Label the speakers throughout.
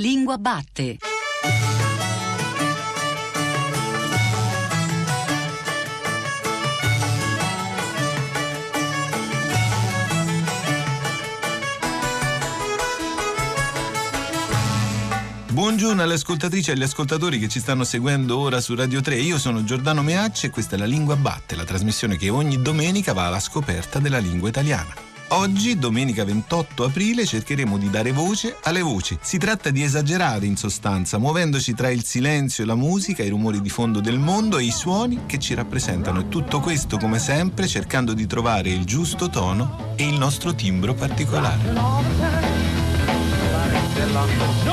Speaker 1: Lingua batte.
Speaker 2: Buongiorno alle ascoltatrici e agli ascoltatori che ci stanno seguendo ora su Radio 3. Io sono Giordano Meacci e questa è la Lingua Batte, la trasmissione che ogni domenica va alla scoperta della lingua italiana. Oggi, domenica 28 aprile, cercheremo di dare voce alle voci. Si tratta di esagerare in sostanza, muovendoci tra il silenzio e la musica, i rumori di fondo del mondo e i suoni che ci rappresentano. E tutto questo, come sempre, cercando di trovare il giusto tono e il nostro timbro particolare.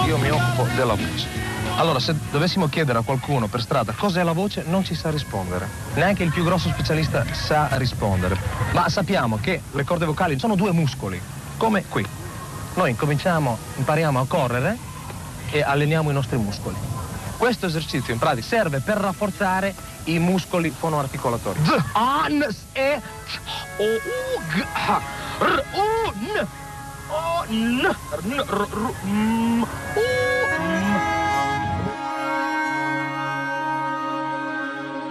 Speaker 3: Io mi occupo della voce. Allora, se dovessimo chiedere a qualcuno per strada cos'è la voce, non ci sa rispondere. Neanche il più grosso specialista sa rispondere. Ma sappiamo che le corde vocali sono due muscoli, come qui. Noi incominciamo, impariamo a correre e alleniamo i nostri muscoli. Questo esercizio in pratica serve per rafforzare i muscoli fonoarticolatori. Z, A, N, S, E, O, U, G, H, R, U, N, O, N, R, N, R, R, M, U, M.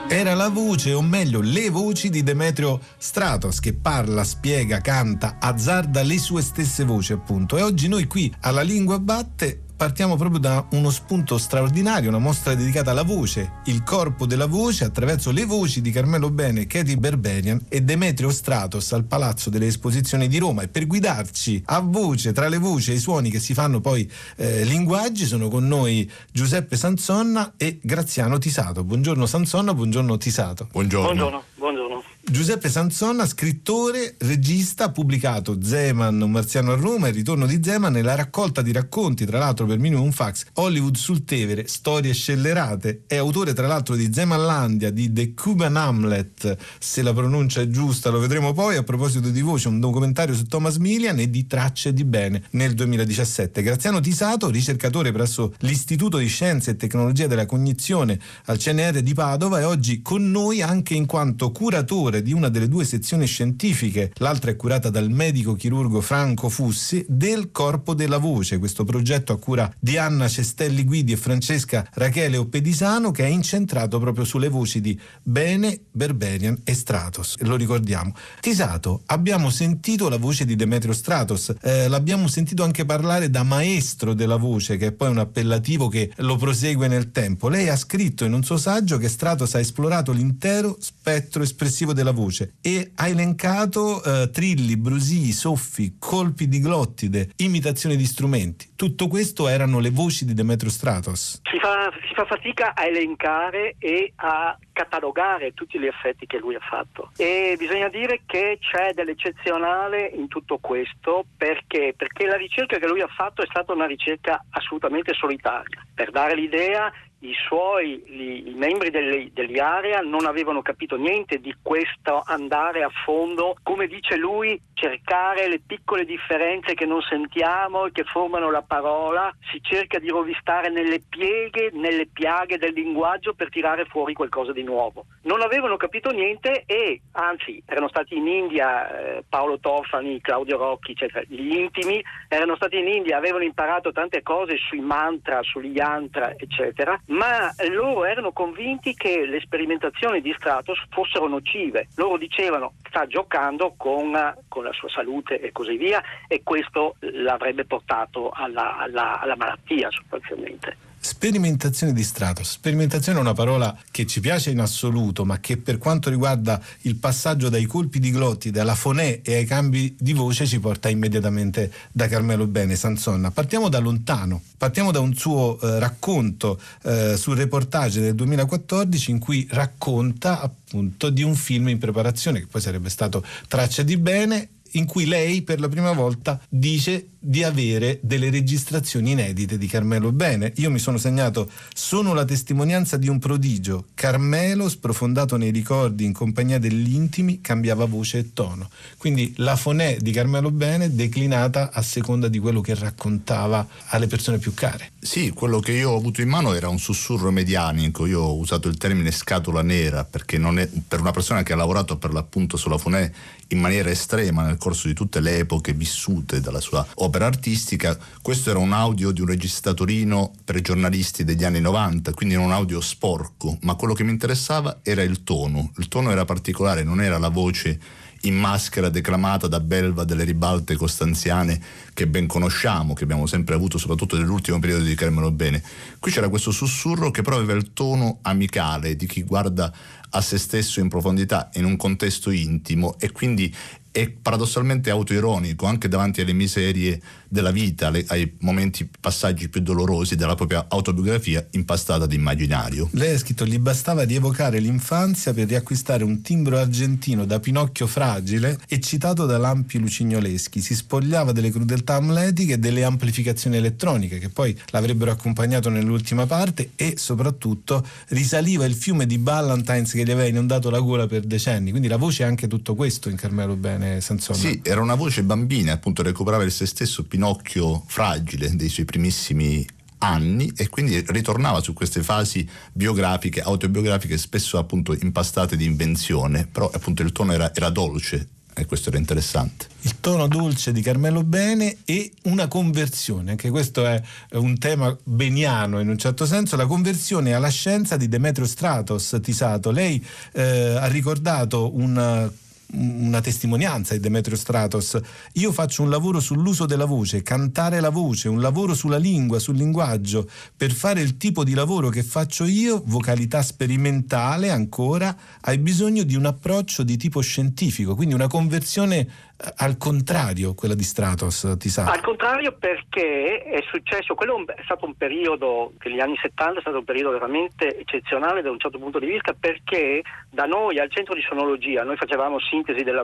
Speaker 2: Era la voce, o meglio le voci di Demetrio Stratos che parla, spiega, canta, azzarda le sue stesse voci appunto. E oggi noi qui alla Lingua Batte partiamo proprio da uno spunto straordinario, una mostra dedicata alla voce, il corpo della voce attraverso le voci di Carmelo Bene, Katie Berberian e Demetrio Stratos al Palazzo delle Esposizioni di Roma e per guidarci a voce, tra le voci e i suoni che si fanno poi eh, linguaggi, sono con noi Giuseppe Sansonna e Graziano Tisato. Buongiorno Sansonna, buongiorno Tisato.
Speaker 4: Buongiorno.
Speaker 5: Buongiorno, buongiorno.
Speaker 2: Giuseppe Sansonna, scrittore, regista, ha pubblicato Zeman, un marziano a Roma, il ritorno di Zeman e la raccolta di racconti, tra l'altro per minimo un fax, Hollywood sul Tevere, storie scellerate. È autore tra l'altro di Zemanlandia, di The Cuban Hamlet, se la pronuncia è giusta lo vedremo poi, a proposito di voce, un documentario su Thomas Millian e di Tracce di Bene nel 2017. Graziano Tisato, ricercatore presso l'Istituto di Scienze e Tecnologia della Cognizione al CNR di Padova, è oggi con noi anche in quanto curatore di una delle due sezioni scientifiche, l'altra è curata dal medico chirurgo Franco Fussi, del Corpo della Voce, questo progetto a cura di Anna Cestelli Guidi e Francesca Rachele Oppedisano che è incentrato proprio sulle voci di Bene, Berberian e Stratos, lo ricordiamo. Tisato, abbiamo sentito la voce di Demetrio Stratos, eh, l'abbiamo sentito anche parlare da maestro della voce, che è poi un appellativo che lo prosegue nel tempo. Lei ha scritto in un suo saggio che Stratos ha esplorato l'intero spettro espressivo della voce e ha elencato eh, trilli, brusii, soffi, colpi di glottide, imitazioni di strumenti. Tutto questo erano le voci di Demetrio Stratos.
Speaker 5: Si fa, si fa fatica a elencare e a catalogare tutti gli effetti che lui ha fatto e bisogna dire che c'è dell'eccezionale in tutto questo perché? perché la ricerca che lui ha fatto è stata una ricerca assolutamente solitaria per dare l'idea i suoi i, i membri delle, degli non avevano capito niente di questo andare a fondo, come dice lui, cercare le piccole differenze che non sentiamo e che formano la parola, si cerca di rovistare nelle pieghe, nelle piaghe del linguaggio per tirare fuori qualcosa di nuovo. Non avevano capito niente e anzi erano stati in India eh, Paolo Tofani, Claudio Rocchi, eccetera, gli intimi erano stati in India, avevano imparato tante cose sui mantra, sugli yantra, eccetera ma loro erano convinti che le sperimentazioni di Stratos fossero nocive. Loro dicevano sta giocando con, con la sua salute e così via e questo l'avrebbe portato alla, alla, alla malattia sostanzialmente.
Speaker 2: Sperimentazione di Stratos. Sperimentazione è una parola che ci piace in assoluto, ma che per quanto riguarda il passaggio dai colpi di glottide alla fonè e ai cambi di voce ci porta immediatamente da Carmelo Bene, Sansonna. Partiamo da lontano, partiamo da un suo eh, racconto eh, sul reportage del 2014 in cui racconta appunto di un film in preparazione che poi sarebbe stato Traccia di Bene in cui lei per la prima volta dice di avere delle registrazioni inedite di Carmelo Bene. Io mi sono segnato, sono la testimonianza di un prodigio. Carmelo, sprofondato nei ricordi in compagnia degli intimi, cambiava voce e tono. Quindi la fonè di Carmelo Bene declinata a seconda di quello che raccontava alle persone più care.
Speaker 4: Sì, quello che io ho avuto in mano era un sussurro medianico. Io ho usato il termine scatola nera perché è, per una persona che ha lavorato per l'appunto sulla fonè in maniera estrema nel corso di tutte le epoche vissute dalla sua opera artistica. Questo era un audio di un regista Torino per giornalisti degli anni 90, quindi era un audio sporco, ma quello che mi interessava era il tono. Il tono era particolare, non era la voce in maschera declamata da Belva delle ribalte costanziane che ben conosciamo, che abbiamo sempre avuto soprattutto nell'ultimo periodo di Carmelo Bene. Qui c'era questo sussurro che però aveva il tono amicale di chi guarda a se stesso in profondità in un contesto intimo e quindi è paradossalmente autoironico anche davanti alle miserie della vita, ai momenti, passaggi più dolorosi della propria autobiografia impastata di immaginario.
Speaker 2: Lei ha scritto: Gli bastava di evocare l'infanzia per riacquistare un timbro argentino da Pinocchio fragile, eccitato da lampi lucignoleschi. Si spogliava delle crudeltà amletiche e delle amplificazioni elettroniche, che poi l'avrebbero accompagnato nell'ultima parte, e soprattutto risaliva il fiume di Ballantines che gli aveva inondato la gola per decenni. Quindi la voce è anche tutto questo in Carmelo Bene. Sansone.
Speaker 4: Sì, era una voce bambina, appunto recuperava il se stesso Pinocchio fragile dei suoi primissimi anni e quindi ritornava su queste fasi biografiche, autobiografiche, spesso appunto impastate di invenzione, però appunto il tono era, era dolce e questo era interessante.
Speaker 2: Il tono dolce di Carmelo Bene e una conversione, anche questo è un tema beniano in un certo senso, la conversione alla scienza di Demetrio Stratos Tisato. Lei eh, ha ricordato un una testimonianza di Demetrio Stratos. Io faccio un lavoro sull'uso della voce, cantare la voce, un lavoro sulla lingua, sul linguaggio. Per fare il tipo di lavoro che faccio io, vocalità sperimentale ancora, hai bisogno di un approccio di tipo scientifico, quindi una conversione al contrario quella di Stratos, ti sa?
Speaker 5: Al contrario perché è successo, quello è stato un periodo, che negli anni 70 è stato un periodo veramente eccezionale da un certo punto di vista perché da noi al centro di sonologia noi facevamo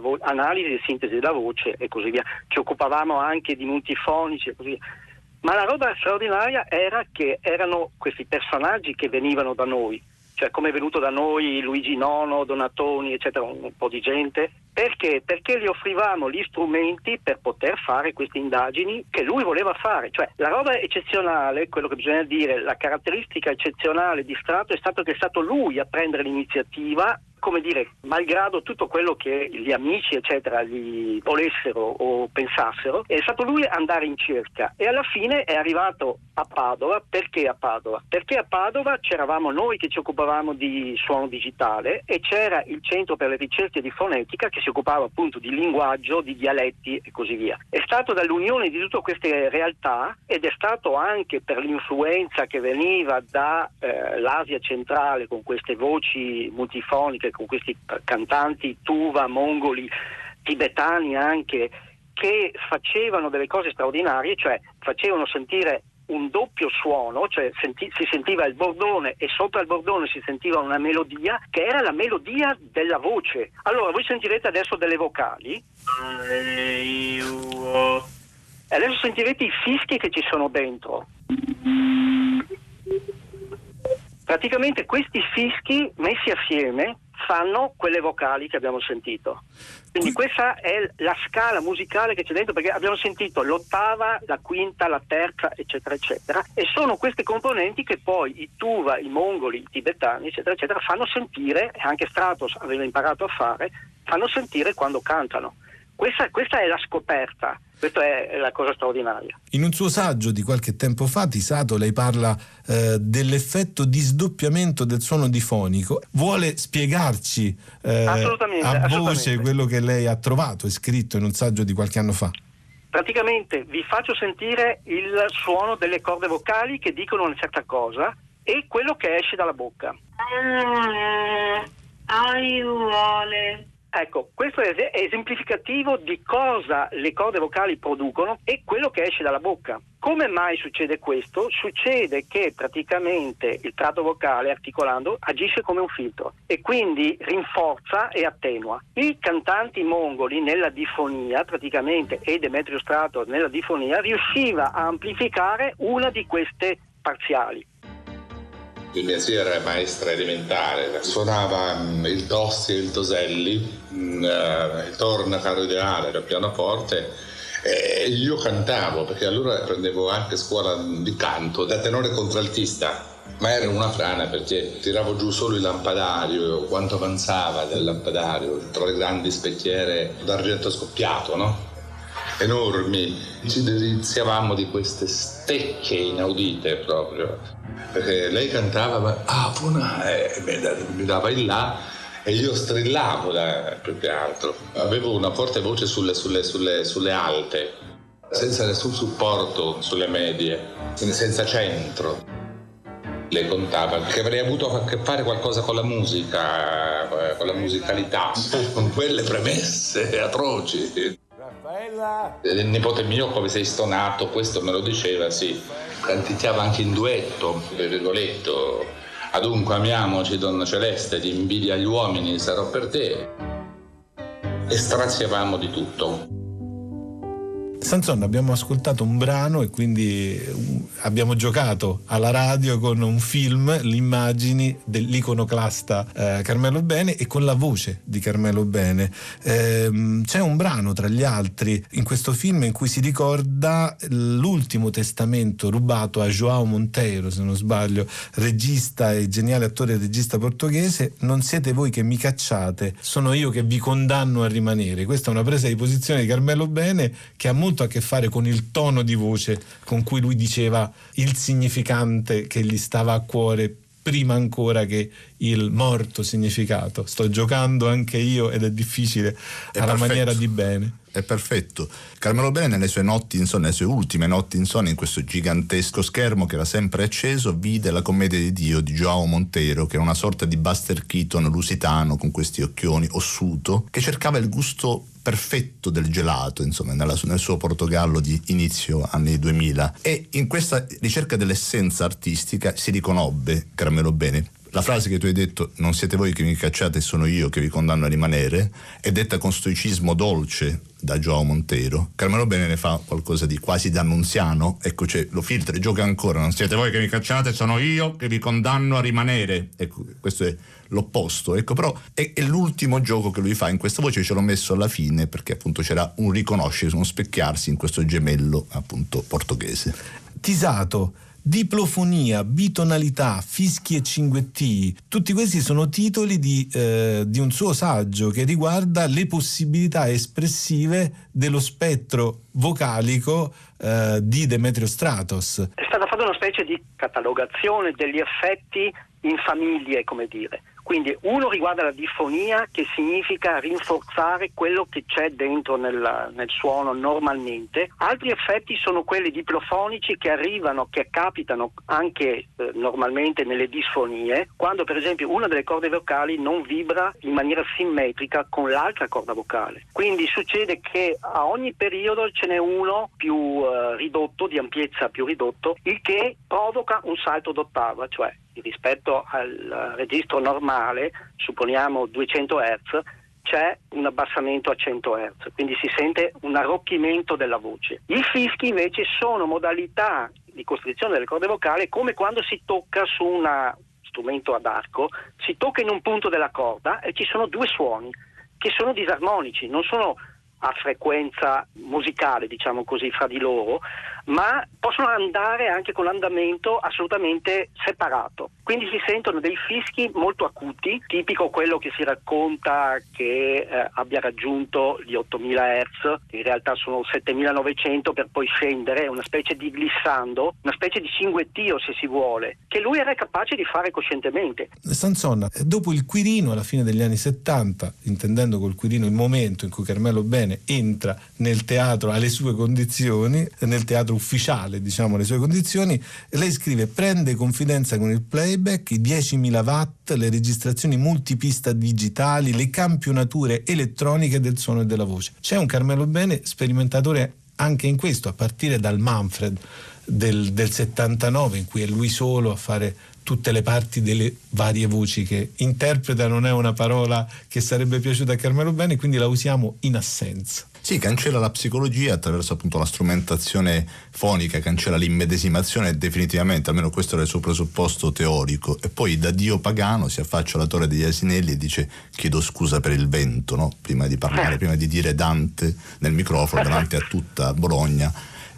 Speaker 5: vo- analisi e sintesi della voce e così via, ci occupavamo anche di multifonici e così via. Ma la roba straordinaria era che erano questi personaggi che venivano da noi, cioè come è venuto da noi Luigi Nono, Donatoni, eccetera, un po' di gente. Perché? Perché gli offrivamo gli strumenti per poter fare queste indagini che lui voleva fare. Cioè, la roba eccezionale, quello che bisogna dire, la caratteristica eccezionale di Strato è stato che è stato lui a prendere l'iniziativa come dire, malgrado tutto quello che gli amici, eccetera, gli volessero o pensassero, è stato lui andare in cerca e alla fine è arrivato a Padova. Perché a Padova? Perché a Padova c'eravamo noi che ci occupavamo di suono digitale e c'era il Centro per le ricerche di fonetica che si occupava appunto di linguaggio, di dialetti e così via. È stato dall'unione di tutte queste realtà ed è stato anche per l'influenza che veniva dall'Asia eh, centrale con queste voci multifoniche con questi cantanti tuva, mongoli, tibetani anche, che facevano delle cose straordinarie, cioè facevano sentire un doppio suono, cioè senti, si sentiva il bordone e sopra il bordone si sentiva una melodia che era la melodia della voce. Allora voi sentirete adesso delle vocali. E adesso sentirete i fischi che ci sono dentro. Praticamente questi fischi messi assieme fanno quelle vocali che abbiamo sentito. Quindi questa è la scala musicale che c'è dentro perché abbiamo sentito l'ottava, la quinta, la terza, eccetera, eccetera. E sono queste componenti che poi i tuva, i mongoli, i tibetani, eccetera, eccetera, fanno sentire, e anche Stratos aveva imparato a fare, fanno sentire quando cantano. Questa, questa è la scoperta questa è la cosa straordinaria.
Speaker 2: In un suo saggio di qualche tempo fa, Tisato, lei parla eh, dell'effetto di sdoppiamento del suono difonico. Vuole spiegarci eh, a voce quello che lei ha trovato e scritto in un saggio di qualche anno fa?
Speaker 5: Praticamente vi faccio sentire il suono delle corde vocali che dicono una certa cosa e quello che esce dalla bocca. Aiuole. Ecco, questo è esemplificativo di cosa le corde vocali producono e quello che esce dalla bocca. Come mai succede questo? Succede che praticamente il tratto vocale articolando agisce come un filtro e quindi rinforza e attenua. I cantanti mongoli nella difonia, praticamente, e Demetrio Strato nella difonia, riusciva a amplificare una di queste parziali.
Speaker 1: Mia zia era maestra elementare, suonava mm, il Tossi e il Toselli, mm, eh, il tornacaro ideale al pianoforte e io cantavo perché allora prendevo anche scuola di canto da tenore contraltista ma era una frana perché tiravo giù solo il lampadario, quanto avanzava del lampadario tra le grandi specchiere d'argento scoppiato, no? Enormi, ci deliziavamo di queste stecche inaudite proprio, perché lei cantava, ma ah, una, eh, mi dava il là e io strillavo da, più che altro. Avevo una forte voce sulle, sulle, sulle, sulle alte, senza nessun supporto sulle medie, senza centro. Lei contava che avrei avuto a che fare qualcosa con la musica, eh, con la musicalità, con quelle premesse atroci. Raffaella! Il nipote mio come sei stonato, questo me lo diceva, sì. Canticchiava anche in duetto, per Rigoletto Adunque amiamoci, donna celeste, di invidia agli uomini sarò per te. E straziavamo di tutto.
Speaker 2: Sanson abbiamo ascoltato un brano e quindi uh, abbiamo giocato alla radio con un film, le immagini dell'iconoclasta eh, Carmelo Bene e con la voce di Carmelo Bene. Eh, c'è un brano tra gli altri in questo film in cui si ricorda l'ultimo testamento rubato a João Monteiro, se non sbaglio, regista e geniale attore e regista portoghese. Non siete voi che mi cacciate, sono io che vi condanno a rimanere. Questa è una presa di posizione di Carmelo Bene che ha molto molto a che fare con il tono di voce con cui lui diceva il significante che gli stava a cuore prima ancora che il morto significato. Sto giocando anche io ed è difficile è alla perfetto. maniera di bene.
Speaker 4: È perfetto. Carmelo Bene nelle sue notti insonne, nelle sue ultime notti insonne in questo gigantesco schermo che era sempre acceso, vide la commedia di Dio di Joao Monteiro, che era una sorta di Buster Keaton lusitano con questi occhioni ossuto, che cercava il gusto perfetto del gelato, insomma, nella, nel suo Portogallo di inizio anni 2000. E in questa ricerca dell'essenza artistica si riconobbe Carmelo Bene la frase che tu hai detto, non siete voi che mi cacciate, sono io che vi condanno a rimanere, è detta con stoicismo dolce da Joao Montero. Carmelo Bene ne fa qualcosa di quasi d'annunziano, ecco, cioè, lo filtra e gioca ancora, non siete voi che mi cacciate, sono io che vi condanno a rimanere. Ecco, questo è l'opposto, ecco, però è, è l'ultimo gioco che lui fa in questa voce, ce l'ho messo alla fine perché appunto c'era un riconoscersi, uno specchiarsi in questo gemello appunto portoghese.
Speaker 2: Tisato Diplofonia, bitonalità, fischi e cinguettii, tutti questi sono titoli di, eh, di, un suo saggio che riguarda le possibilità espressive dello spettro vocalico eh, di Demetrio Stratos.
Speaker 5: È stata fatta una specie di catalogazione degli effetti in famiglie, come dire. Quindi uno riguarda la difonia che significa rinforzare quello che c'è dentro nel, nel, suono normalmente, altri effetti sono quelli diplofonici che arrivano, che capitano anche eh, normalmente nelle disfonie, quando per esempio una delle corde vocali non vibra in maniera simmetrica con l'altra corda vocale. Quindi succede che a ogni periodo ce n'è uno più eh, ridotto, di ampiezza più ridotto, il che provoca un salto d'ottava, cioè rispetto al registro normale, supponiamo 200 Hz, c'è un abbassamento a 100 Hz, quindi si sente un arrocchimento della voce. I fischi invece sono modalità di costrizione delle corde vocali come quando si tocca su un strumento ad arco, si tocca in un punto della corda e ci sono due suoni che sono disarmonici, non sono a frequenza musicale, diciamo così, fra di loro, ma possono andare anche con l'andamento assolutamente separato. Quindi si sentono dei fischi molto acuti, tipico quello che si racconta che eh, abbia raggiunto gli 8000 Hz, in realtà sono 7900 per poi scendere, una specie di glissando, una specie di cinguettio se si vuole, che lui era capace di fare coscientemente.
Speaker 2: Sansonna, dopo il Quirino alla fine degli anni 70, intendendo col Quirino il momento in cui Carmelo Bene entra nel teatro alle sue condizioni, nel teatro teatro ufficiale, diciamo, le sue condizioni, lei scrive prende confidenza con il playback, i 10.000 watt, le registrazioni multipista digitali, le campionature elettroniche del suono e della voce. C'è un Carmelo Bene sperimentatore anche in questo, a partire dal Manfred del, del 79, in cui è lui solo a fare tutte le parti delle varie voci che interpreta non è una parola che sarebbe piaciuta a Carmelo Bene, quindi la usiamo in assenza.
Speaker 4: Sì, cancella la psicologia attraverso appunto la strumentazione fonica, cancella l'immedesimazione definitivamente, almeno questo era il suo presupposto teorico. E poi da Dio pagano si affaccia alla torre degli asinelli e dice chiedo scusa per il vento, no? prima di parlare, prima di dire Dante nel microfono davanti a tutta Bologna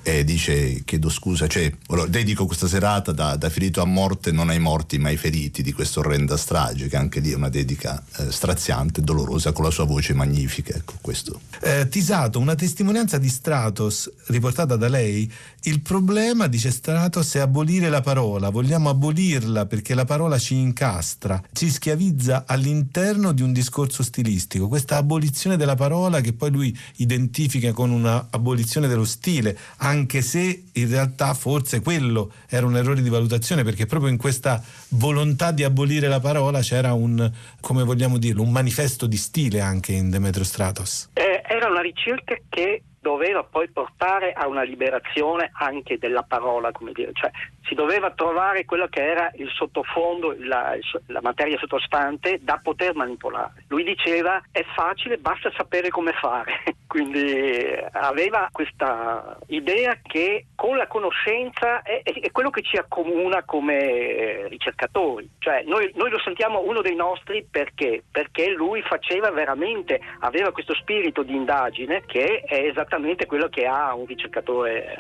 Speaker 4: e dice chiedo scusa, cioè, dedico questa serata da, da, ferito a morte non ai morti ma ai feriti di questa orrenda strage, che anche lì è una dedica eh, straziante, dolorosa, con la sua voce magnifica. Ecco, questo.
Speaker 2: Eh, Tisato, una testimonianza di Stratos riportata da lei, il problema, dice Stratos, è abolire la parola, vogliamo abolirla perché la parola ci incastra, ci schiavizza all'interno di un discorso stilistico, questa abolizione della parola che poi lui identifica con una abolizione dello stile, anche se in realtà forse quello era un errore di valutazione perché proprio in questa volontà di abolire la parola c'era un, come vogliamo dirlo, un manifesto di stile anche in Demetrio Stratos.
Speaker 5: Eh, era una ricerca che doveva poi portare a una liberazione anche della parola, come dire, cioè si doveva trovare quello che era il sottofondo, la, la, materia sottostante da poter manipolare. Lui diceva è facile, basta sapere come fare. Quindi aveva questa idea che con la conoscenza è, è quello che ci accomuna come ricercatori. Cioè noi, noi, lo sentiamo uno dei nostri perché? Perché lui faceva veramente, aveva questo spirito di indagine che è esattamente quello che ha un ricercatore eh,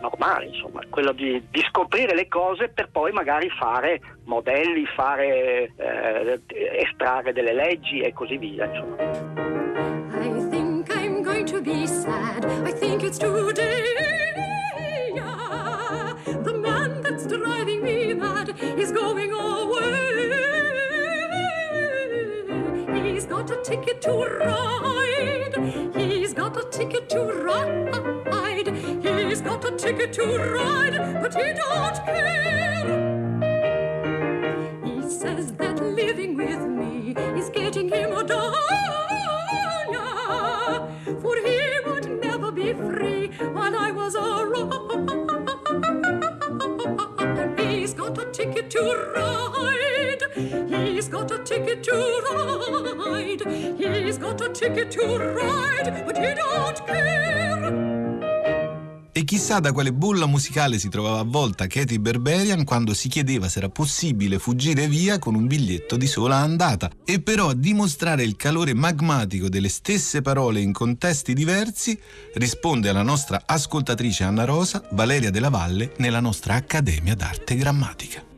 Speaker 5: normale, insomma, quello di, di scoprire scoprire le cose per poi magari fare modelli, fare, eh, estrarre delle leggi e così via. Insomma. I think I'm going to be sad. I think it's today. The man that's driving me mad is going away. He's got a ticket to ride. He's got a ticket to ride. He's got a ticket to ride, but he don't care. He says that living with me is getting him a dollar, for he would never be free while I was around. He's got a ticket to ride. He's got a ticket to ride. He's got a ticket to ride, but he don't care.
Speaker 2: E chissà da quale bolla musicale si trovava avvolta Katy Berberian quando si chiedeva se era possibile fuggire via con un biglietto di sola andata. E però a dimostrare il calore magmatico delle stesse parole in contesti diversi risponde alla nostra ascoltatrice Anna Rosa, Valeria della Valle, nella nostra Accademia d'Arte Grammatica.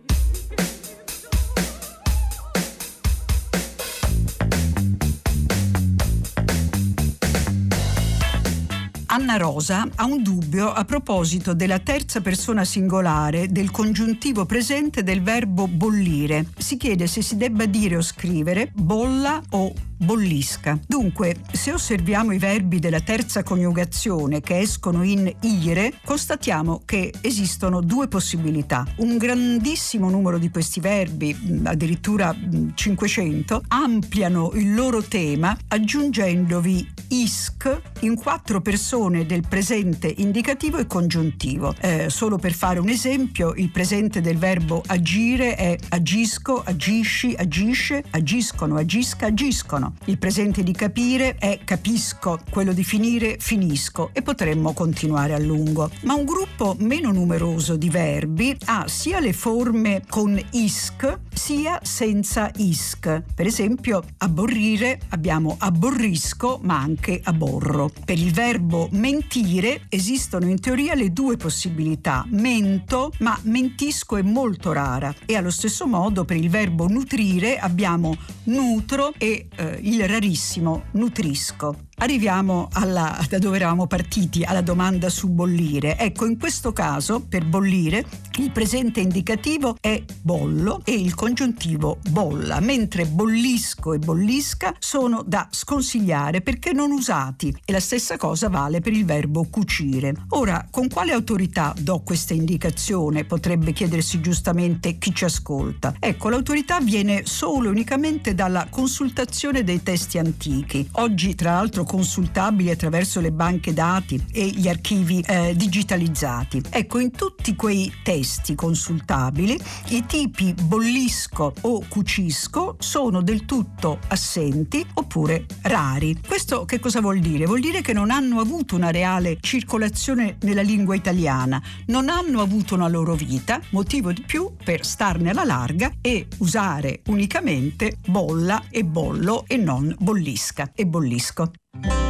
Speaker 6: Anna Rosa ha un dubbio a proposito della terza persona singolare del congiuntivo presente del verbo bollire. Si chiede se si debba dire o scrivere bolla o bollisca. Dunque, se osserviamo i verbi della terza coniugazione che escono in ire, constatiamo che esistono due possibilità. Un grandissimo numero di questi verbi, addirittura 500, ampliano il loro tema aggiungendovi isc in quattro persone del presente indicativo e congiuntivo. Eh, solo per fare un esempio, il presente del verbo agire è agisco, agisci, agisce, agiscono, agisca, agiscono. Il presente di capire è capisco, quello di finire finisco e potremmo continuare a lungo. Ma un gruppo meno numeroso di verbi ha sia le forme con isc sia senza isc. Per esempio, abborrire abbiamo abborrisco ma anche aborro. Per il verbo mentire esistono in teoria le due possibilità, mento ma mentisco è molto rara e allo stesso modo per il verbo nutrire abbiamo nutro e eh, il rarissimo nutrisco. Arriviamo alla, da dove eravamo partiti, alla domanda su bollire. Ecco, in questo caso, per bollire, il presente indicativo è bollo e il congiuntivo bolla, mentre bollisco e bollisca sono da sconsigliare perché non usati e la stessa cosa vale per il verbo cucire. Ora, con quale autorità do questa indicazione? Potrebbe chiedersi giustamente chi ci ascolta. Ecco, l'autorità viene solo e unicamente dalla consultazione dei testi antichi. Oggi, tra l'altro, consultabili attraverso le banche dati e gli archivi eh, digitalizzati. Ecco, in tutti quei testi consultabili i tipi bollisco o cucisco sono del tutto assenti oppure rari. Questo che cosa vuol dire? Vuol dire che non hanno avuto una reale circolazione nella lingua italiana, non hanno avuto una loro vita, motivo di più per starne alla larga e usare unicamente bolla e bollo e non bollisca e bollisco.
Speaker 7: Thank you.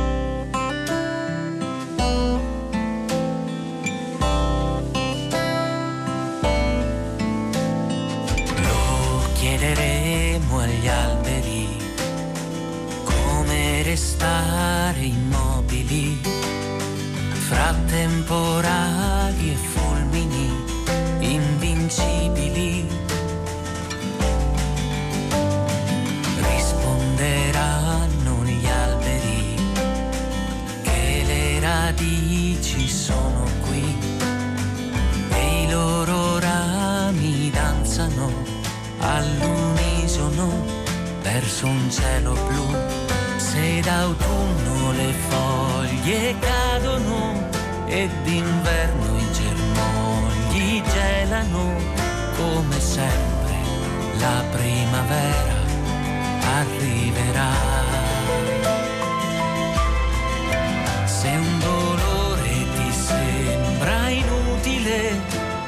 Speaker 7: Verso un cielo blu. Se d'autunno le foglie cadono e d'inverno i germogli gelano, come sempre la primavera arriverà. Se un dolore ti sembra inutile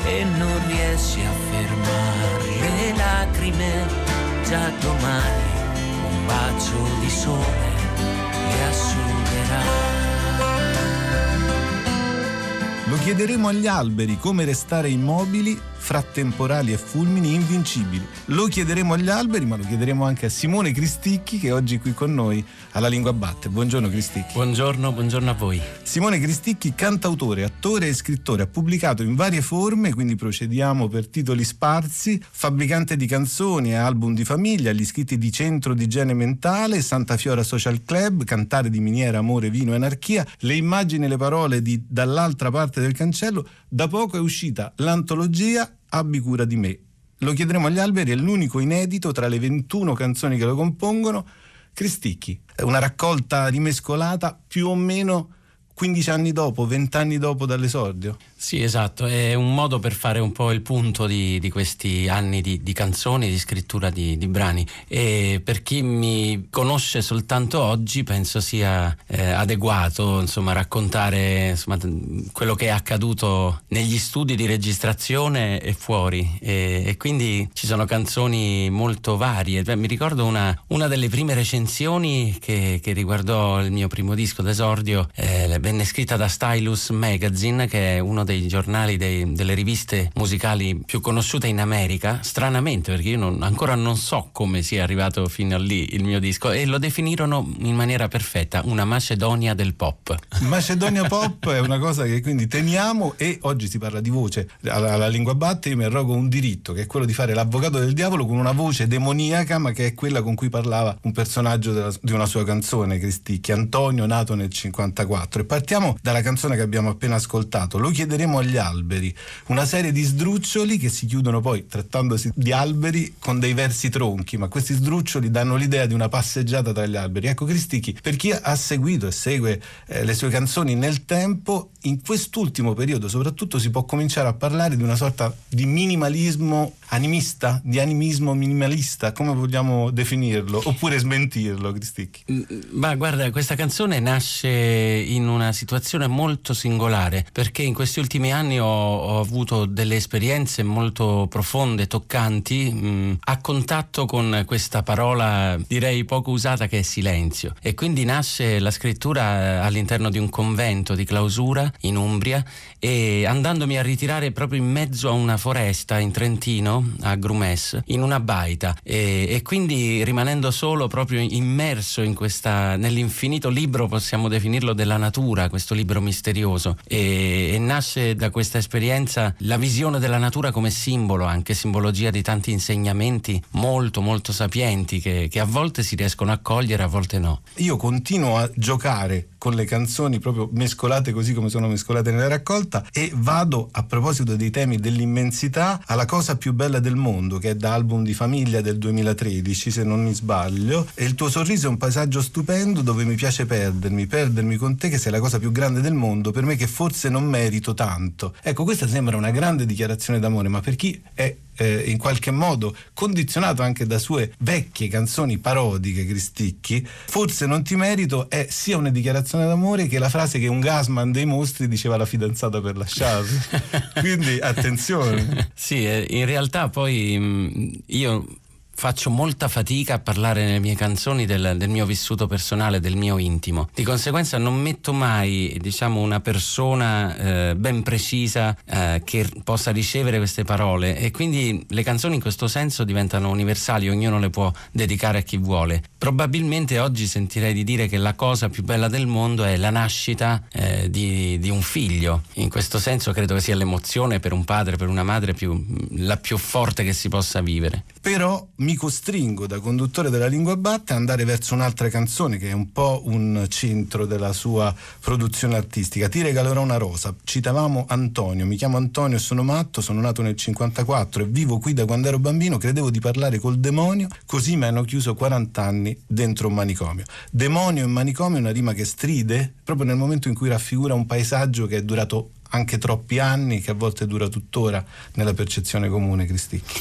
Speaker 7: e non riesci a fermare le lacrime, già domani bacio di sole le asciugherà.
Speaker 2: Lo chiederemo agli alberi come restare immobili fra temporali e fulmini invincibili. Lo chiederemo agli alberi, ma lo chiederemo anche a Simone Cristicchi che è oggi qui con noi alla Lingua Batte. Buongiorno Cristicchi.
Speaker 8: Buongiorno, buongiorno a voi.
Speaker 2: Simone Cristicchi, cantautore, attore e scrittore, ha pubblicato in varie forme, quindi procediamo per titoli sparsi, fabbricante di canzoni e album di famiglia, gli scritti di Centro di Igiene Mentale, Santa Fiora Social Club, Cantare di Miniera, Amore, Vino e Anarchia, le immagini e le parole di Dall'altra parte del cancello. Da poco è uscita l'antologia Abbi cura di me. Lo chiederemo agli alberi, è l'unico inedito tra le 21 canzoni che lo compongono. Cristicchi, è una raccolta rimescolata più o meno 15 anni dopo, 20 anni dopo dall'esordio.
Speaker 8: Sì, esatto, è un modo per fare un po' il punto di, di questi anni di, di, canzoni, di scrittura di, di, brani e per chi mi conosce soltanto oggi penso sia eh, adeguato insomma, raccontare insomma, quello che è accaduto negli studi di registrazione e fuori e, e quindi ci sono canzoni molto varie. Beh, mi ricordo una, una, delle prime recensioni che, che, riguardò il mio primo disco d'esordio, eh, venne scritta da Stylus Magazine che è uno dei giornali, dei, delle riviste musicali più conosciute in America, stranamente perché io non, ancora non so come sia arrivato fino a lì il mio disco e lo definirono in maniera perfetta, una Macedonia del pop.
Speaker 2: Macedonia pop è una cosa che quindi teniamo e oggi si parla di voce. Alla, alla lingua batte, io mi arrogo un diritto che è quello di fare l'avvocato del diavolo con una voce demoniaca ma che è quella con cui parlava un personaggio della, di una sua canzone, Cristicchi, Antonio, nato nel 54 e partiamo dalla canzone che abbiamo appena ascoltato, lo chiederemo chiederemo agli alberi, una serie di sdruccioli che si chiudono poi, trattandosi di alberi, con dei versi tronchi, ma questi sdruccioli danno l'idea di una passeggiata tra gli alberi. Ecco Cristichi, per chi ha seguito e segue eh, le sue canzoni nel tempo, in quest'ultimo periodo soprattutto si può cominciare a parlare di una sorta di minimalismo animista, di animismo minimalista, come vogliamo definirlo, oppure smentirlo, Cristicchi?
Speaker 8: Mm, ma guarda, questa canzone nasce in una situazione molto singolare, perché in questi ultimi anni ho, ho avuto delle esperienze molto profonde, toccanti, mh, mm, a contatto con questa parola direi poco usata che è silenzio. E quindi nasce la scrittura all'interno di un convento di clausura in Umbria e andandomi a ritirare proprio in mezzo a una foresta in Trentino, a Grumes, in una baita e, e quindi rimanendo solo proprio immerso in questa, nell'infinito libro, possiamo definirlo, della natura, questo libro misterioso e, e nasce da questa esperienza la visione della natura come simbolo, anche simbologia di tanti insegnamenti molto molto sapienti che, che a volte si riescono a cogliere, a volte no.
Speaker 2: Io continuo a giocare con le canzoni proprio mescolate così come sono mescolate nella raccolta e vado a proposito dei temi dell'immensità alla cosa più bella del mondo che è da album di famiglia del 2013 se non mi sbaglio e il tuo sorriso è un paesaggio stupendo dove mi piace perdermi, perdermi con te che sei la cosa più grande del mondo per me che forse non merito tanto. Ecco questa sembra una grande dichiarazione d'amore ma per chi è eh, in qualche modo condizionato anche da sue vecchie canzoni parodiche Cristicchi, forse non ti merito è sia una dichiarazione d'amore che la frase che un gasman dei mostri diceva alla fidanzata per lasciarlo. Quindi attenzione.
Speaker 8: sì, eh, in realtà poi mm, io faccio molta fatica a parlare nelle mie canzoni del, del, mio vissuto personale, del mio intimo. Di conseguenza non metto mai, diciamo, una persona eh, ben precisa eh, che possa ricevere queste parole e quindi le canzoni in questo senso diventano universali, ognuno le può dedicare a chi vuole. Probabilmente oggi sentirei di dire che la cosa più bella del mondo è la nascita eh, di, di, un figlio. In questo senso credo che sia l'emozione per un padre, per una madre più, la più forte che si possa vivere.
Speaker 2: Però mi costringo da conduttore della lingua batte ad andare verso un'altra canzone che è un po' un centro della sua produzione artistica. Ti regalerò una rosa. Citavamo Antonio, mi chiamo Antonio e sono matto, sono nato nel 54 e vivo qui da quando ero bambino, credevo di parlare col demonio, così mi hanno chiuso 40 anni anni dentro un manicomio. Demonio e manicomio è una rima che stride proprio nel momento in cui raffigura un paesaggio che è durato anche troppi anni, che a volte dura tuttora nella percezione comune, Cristicchi.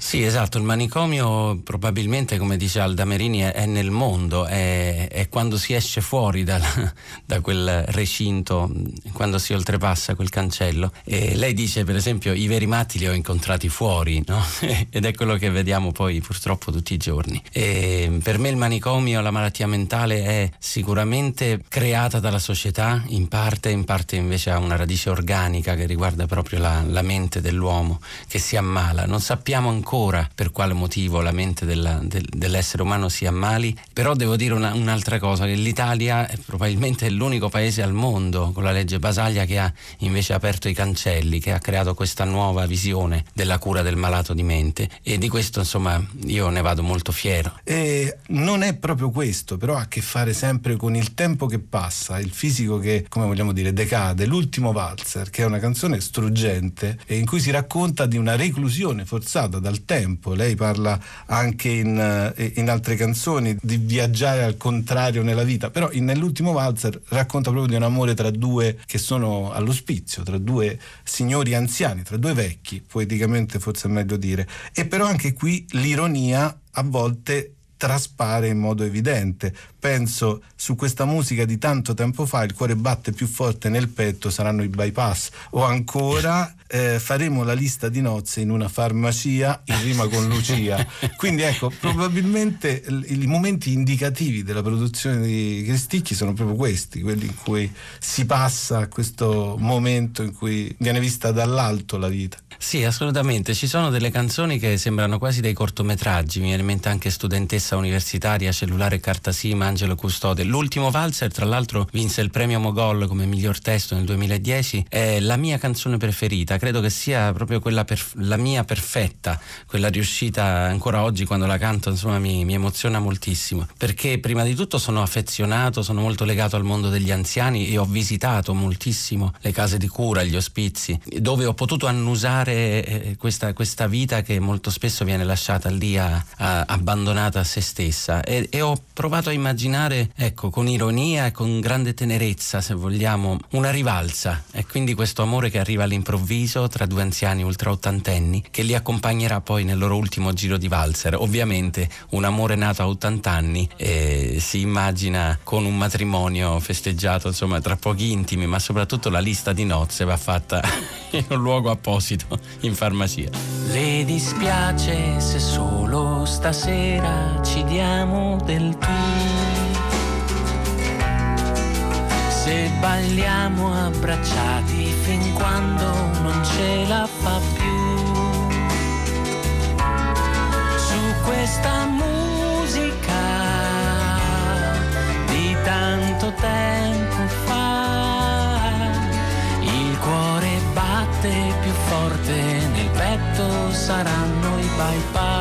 Speaker 8: Sì, esatto, il manicomio probabilmente, come dice Alda Merini, è, è nel mondo, è, è, quando si esce fuori dal, da quel recinto, quando si oltrepassa quel cancello. E lei dice, per esempio, i veri matti li ho incontrati fuori, no? ed è quello che vediamo poi purtroppo tutti i giorni. E per me il manicomio, la malattia mentale è sicuramente creata dalla società, in parte, in parte invece ha una radice organica che riguarda proprio la, la mente dell'uomo che si ammala. Non sappiamo ancora ancora per quale motivo la mente della, del, dell'essere umano si ammali, però devo dire una, un'altra cosa, che l'Italia è probabilmente l'unico paese al mondo con la legge Basaglia che ha invece aperto i cancelli, che ha creato questa nuova visione della cura del malato di mente e di questo insomma io ne vado molto fiero.
Speaker 2: E non è proprio questo, però ha a che fare sempre con il tempo che passa, il fisico che, come vogliamo dire, decade, l'ultimo valzer, che è una canzone struggente e in cui si racconta di una reclusione forzata dal tempo. Lei parla anche in, eh, in, altre canzoni di viaggiare al contrario nella vita, però in, nell'ultimo valzer racconta proprio di un amore tra due che sono all'ospizio, tra due signori anziani, tra due vecchi, poeticamente forse è meglio dire. E però anche qui l'ironia a volte traspare in modo evidente. Penso su questa musica di tanto tempo fa, il cuore batte più forte nel petto, saranno i bypass. O ancora eh, faremo la lista di nozze in una farmacia in rima con Lucia. Quindi ecco, probabilmente i momenti indicativi della produzione di Cristicchi sono proprio questi, quelli in cui si passa a questo momento in cui viene vista dall'alto la vita.
Speaker 8: Sì, assolutamente. Ci sono delle canzoni che sembrano quasi dei cortometraggi. Mi viene in mente anche Studentessa Universitaria, Cellulare Cartasima, Angelo Custode. L'ultimo valzer, tra l'altro, vinse il premio Mogol come miglior testo nel 2010. È la mia canzone preferita credo che sia proprio quella perf- la mia perfetta, quella riuscita ancora oggi quando la canto, insomma mi, mi, emoziona moltissimo, perché prima di tutto sono affezionato, sono molto legato al mondo degli anziani e ho visitato moltissimo le case di cura, gli ospizi, dove ho potuto annusare eh, questa, questa vita che molto spesso viene lasciata lì a, a, abbandonata a se stessa. E, e ho provato a immaginare, ecco, con ironia e con grande tenerezza, se vogliamo, una rivalsa. E quindi questo amore che arriva all'improvviso sorriso tra due anziani ultra ottantenni che li accompagnerà poi nel loro ultimo giro di valzer. Ovviamente un amore nato a 80 anni eh, si immagina con un matrimonio festeggiato insomma tra pochi intimi, ma soprattutto la lista di nozze va fatta in un luogo apposito in farmacia.
Speaker 7: Le dispiace se solo stasera ci diamo del tu se balliamo abbracciati fin quando non ce la fa più. Su questa musica di tanto tempo fa, il cuore batte più forte, nel petto saranno i bypass.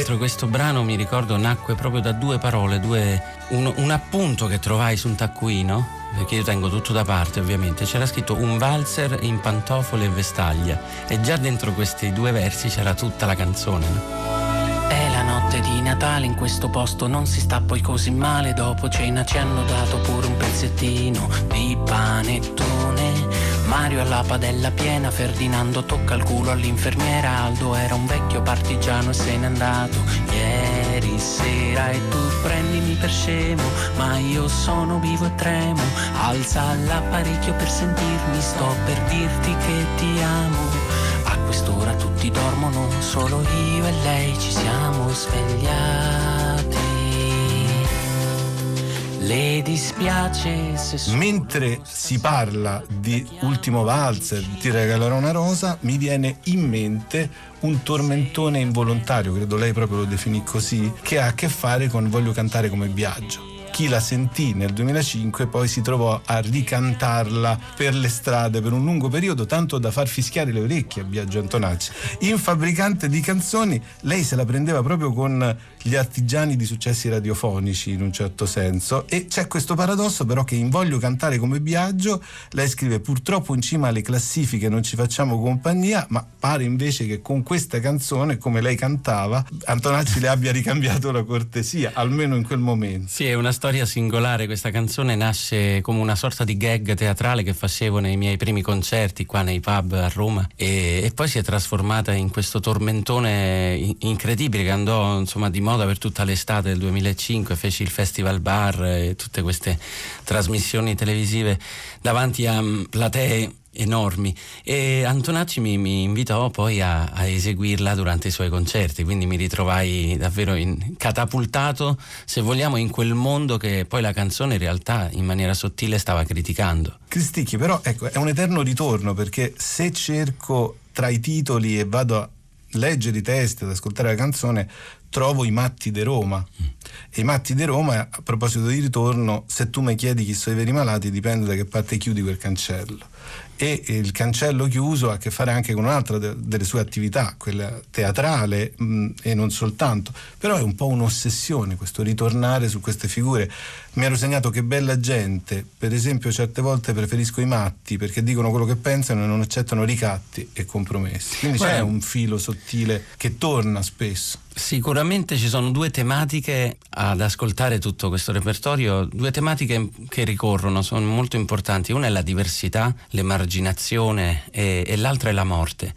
Speaker 8: L'altro questo brano mi ricordo nacque proprio da due parole, due, un, un, appunto che trovai su un taccuino, perché io tengo tutto da parte ovviamente, c'era scritto un valzer in pantofole e vestaglia e già dentro questi due versi c'era tutta la canzone. No?
Speaker 7: È la notte di Natale in questo posto non si sta poi così male, dopo cena ci hanno dato pure un pezzettino di panettone Mario alla padella piena, Ferdinando tocca il culo all'infermiera, Aldo era un vecchio partigiano e se n'è andato ieri sera e tu prendimi per scemo, ma io sono vivo e tremo, alza l'apparecchio per sentirmi, sto per dirti che ti amo. A quest'ora tutti dormono, solo io e lei ci siamo svegliati. Le dispiace se
Speaker 2: Mentre si parla di Ultimo Valzer, ti regalerò una rosa, mi viene in mente un tormentone involontario, credo lei proprio lo definì così, che ha a che fare con Voglio cantare come Biagio chi la sentì nel 2005 poi si trovò a ricantarla per le strade per un lungo periodo, tanto da far fischiare le orecchie a Biagio Antonacci. In fabbricante di canzoni lei se la prendeva proprio con gli artigiani di successi radiofonici in un certo senso e c'è questo paradosso però che in Voglio cantare come Biagio lei scrive purtroppo in cima alle classifiche non ci facciamo compagnia ma pare invece che con questa canzone come lei cantava Antonacci le abbia ricambiato la cortesia almeno in quel momento.
Speaker 8: Sì, è una storia singolare, questa canzone nasce come una sorta di gag teatrale che facevo nei miei primi concerti qua nei pub a Roma e, e poi si è trasformata in questo tormentone incredibile che andò insomma di moda per tutta l'estate del 2005, feci il Festival Bar e tutte queste trasmissioni televisive davanti a platee enormi e Antonacci mi, mi invitò poi a, a, eseguirla durante i suoi concerti quindi mi ritrovai davvero in, catapultato se vogliamo in quel mondo che poi la canzone in realtà in maniera sottile stava criticando
Speaker 2: Cristicchi però ecco è un eterno ritorno perché se cerco tra i titoli e vado a leggere i testi ad ascoltare la canzone trovo i matti di Roma. Mm. E i matti di Roma, a proposito di ritorno, se tu mi chiedi chi sono i veri malati, dipende da che parte chiudi quel cancello e il cancello chiuso ha a che fare anche con un'altra de- delle sue attività, quella teatrale mh, e non soltanto, però è un po' un'ossessione questo ritornare su queste figure. Mi ero segnato che bella gente, per esempio certe volte preferisco i matti perché dicono quello che pensano e non accettano ricatti e compromessi. Quindi Beh, c'è un filo sottile che torna spesso.
Speaker 8: Sicuramente ci sono due tematiche ad ascoltare tutto questo repertorio, due tematiche che ricorrono, sono molto importanti. Una è la diversità, l'emarginazione e, e l'altra è la morte.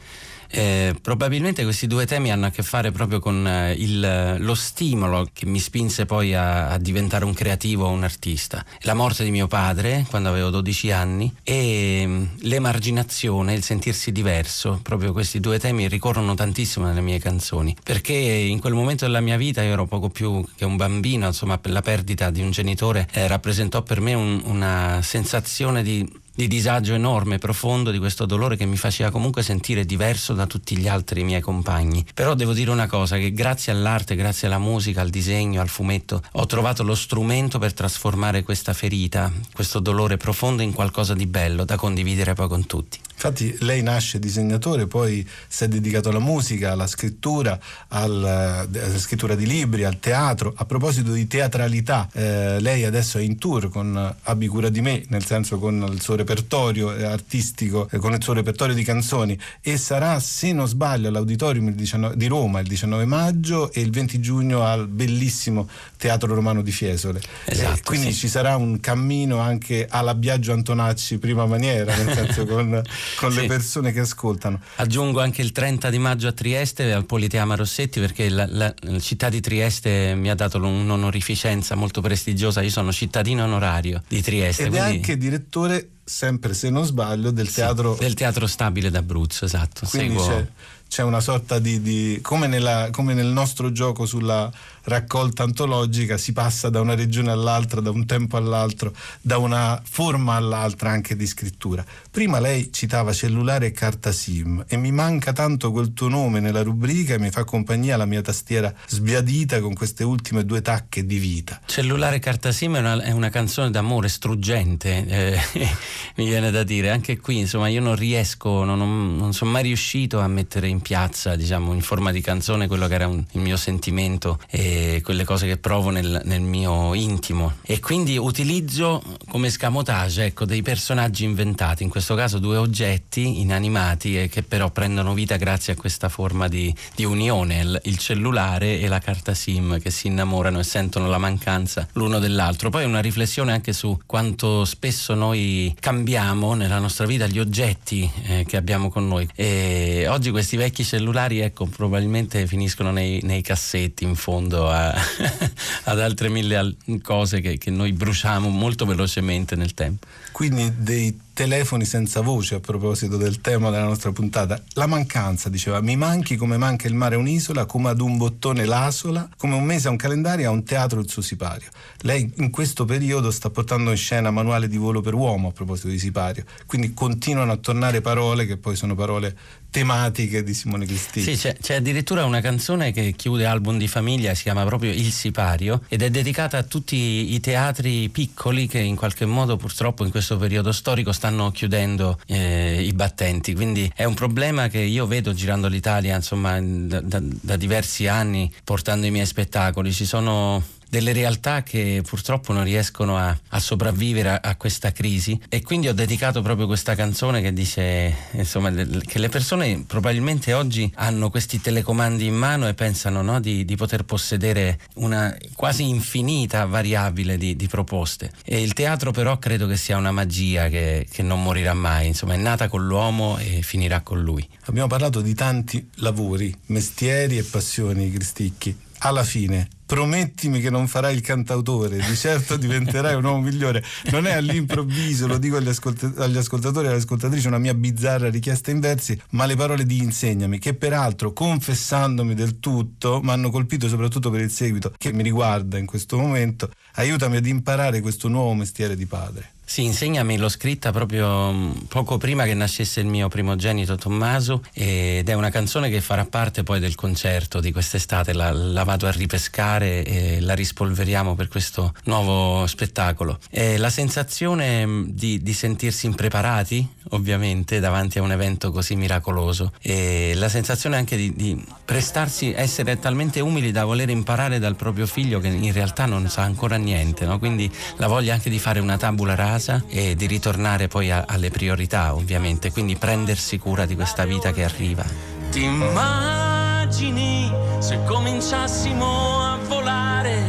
Speaker 8: Eh, probabilmente questi due temi hanno a che fare proprio con eh, il, lo stimolo che mi spinse poi a, a, diventare un creativo, un artista. La morte di mio padre quando avevo 12 anni e mm, l'emarginazione, il sentirsi diverso, proprio questi due temi ricorrono tantissimo nelle mie canzoni, perché in quel momento della mia vita io ero poco più che un bambino, insomma la perdita di un genitore eh, rappresentò per me un, una sensazione di di disagio enorme, profondo, di questo dolore che mi faceva comunque sentire diverso da tutti gli altri miei compagni. Però devo dire una cosa, che grazie all'arte, grazie alla musica, al disegno, al fumetto, ho trovato lo strumento per trasformare questa ferita, questo dolore profondo in qualcosa di bello da condividere poi con tutti.
Speaker 2: Infatti lei nasce disegnatore, poi si è dedicato alla musica, alla scrittura, alla, alla scrittura di libri, al teatro. A proposito di teatralità, eh, lei adesso è in tour con Abbi cura di me, nel senso con il suo repertorio artistico, eh, con il suo repertorio di canzoni e sarà, se non sbaglio, all'Auditorium 19, di Roma il 19 maggio e il 20 giugno al bellissimo Teatro Romano di Fiesole.
Speaker 8: Esatto,
Speaker 2: eh, quindi
Speaker 8: sì.
Speaker 2: ci sarà un cammino anche alla Biagio Antonacci prima maniera, nel senso con con sì. le persone che ascoltano.
Speaker 8: Aggiungo anche il 30 di maggio a Trieste al Politeama Rossetti perché la, la, la città di Trieste mi ha dato un'onorificenza molto prestigiosa, io sono cittadino onorario di Trieste.
Speaker 2: Ed
Speaker 8: quindi...
Speaker 2: è anche direttore, sempre se non sbaglio, del teatro...
Speaker 8: Sì, del teatro stabile d'Abruzzo, esatto.
Speaker 2: Quindi
Speaker 8: Seguo...
Speaker 2: c'è, c'è, una sorta di... di come, nella, come nel nostro gioco sulla raccolta antologica si passa da una regione all'altra, da un tempo all'altro, da una forma all'altra anche di scrittura. Prima lei citava cellulare e carta SIM e mi manca tanto quel tuo nome nella rubrica e mi fa compagnia la mia tastiera sbiadita con queste ultime due tacche di vita.
Speaker 8: Cellulare e carta SIM è una, è una canzone d'amore struggente, eh, mi viene da dire. Anche qui, insomma, io non riesco, non, non, non sono mai riuscito a mettere in piazza, diciamo, in forma di canzone quello che era un, il mio sentimento. E quelle cose che provo nel, nel mio intimo. E quindi utilizzo come scamotage ecco, dei personaggi inventati, in questo caso due oggetti inanimati e che però prendono vita grazie a questa forma di, di unione, il, il cellulare e la carta SIM che si innamorano e sentono la mancanza l'uno dell'altro. Poi una riflessione anche su quanto spesso noi cambiamo nella nostra vita gli oggetti eh, che abbiamo con noi. E oggi questi vecchi cellulari, ecco, probabilmente finiscono nei, nei cassetti in fondo a, ad altre mille cose che, che noi bruciamo molto velocemente nel tempo.
Speaker 2: Quindi dei telefoni senza voce a proposito del tema della nostra puntata. La mancanza, diceva, mi manchi come manca il mare un'isola, come ad un bottone l'asola, come un mese a un calendario, a un teatro il suo sipario. Lei in questo periodo sta portando in scena manuale di volo per uomo a proposito di sipario, quindi continuano a tornare parole che poi sono parole tematiche di Simone Cristini.
Speaker 8: Sì, c'è, c'è, addirittura una canzone che chiude album di famiglia, si chiama proprio Il Sipario ed è dedicata a tutti i teatri piccoli che in qualche modo purtroppo in questo periodo storico stanno chiudendo eh, i battenti, quindi è un problema che io vedo girando l'Italia insomma da, da, da diversi anni portando i miei spettacoli, ci sono delle realtà che purtroppo non riescono a, a sopravvivere a, a, questa crisi e quindi ho dedicato proprio questa canzone che dice insomma, che le persone probabilmente oggi hanno questi telecomandi in mano e pensano no, di, di, poter possedere una quasi infinita variabile di, di, proposte e il teatro però credo che sia una magia che, che non morirà mai, insomma è nata con l'uomo e finirà con lui.
Speaker 2: Abbiamo parlato di tanti lavori, mestieri e passioni, Cristicchi. Alla fine promettimi che non farai il cantautore, di certo diventerai un uomo migliore. Non è all'improvviso, lo dico agli, ascolt- agli ascoltatori e alle ascoltatrici, una mia bizzarra richiesta in versi, ma le parole di Insegnami, che peraltro, confessandomi del tutto, mi hanno colpito soprattutto per il seguito che mi riguarda in questo momento, aiutami ad imparare questo nuovo mestiere di padre.
Speaker 8: Sì, insegnami, l'ho scritta proprio mm, poco prima che nascesse il mio primogenito Tommaso ed è una canzone che farà parte poi del concerto di quest'estate, la, la vado a ripescare e la rispolveriamo per questo nuovo spettacolo. E la sensazione mm, di, di, sentirsi impreparati, ovviamente, davanti a un evento così miracoloso e la sensazione anche di, di prestarsi, essere talmente umili da voler imparare dal proprio figlio che in realtà non sa ancora niente, no? quindi la voglia anche di fare una tabula rasa casa e di ritornare poi a, alle priorità ovviamente, quindi prendersi cura di questa vita che arriva.
Speaker 7: Ti immagini se cominciassimo a volare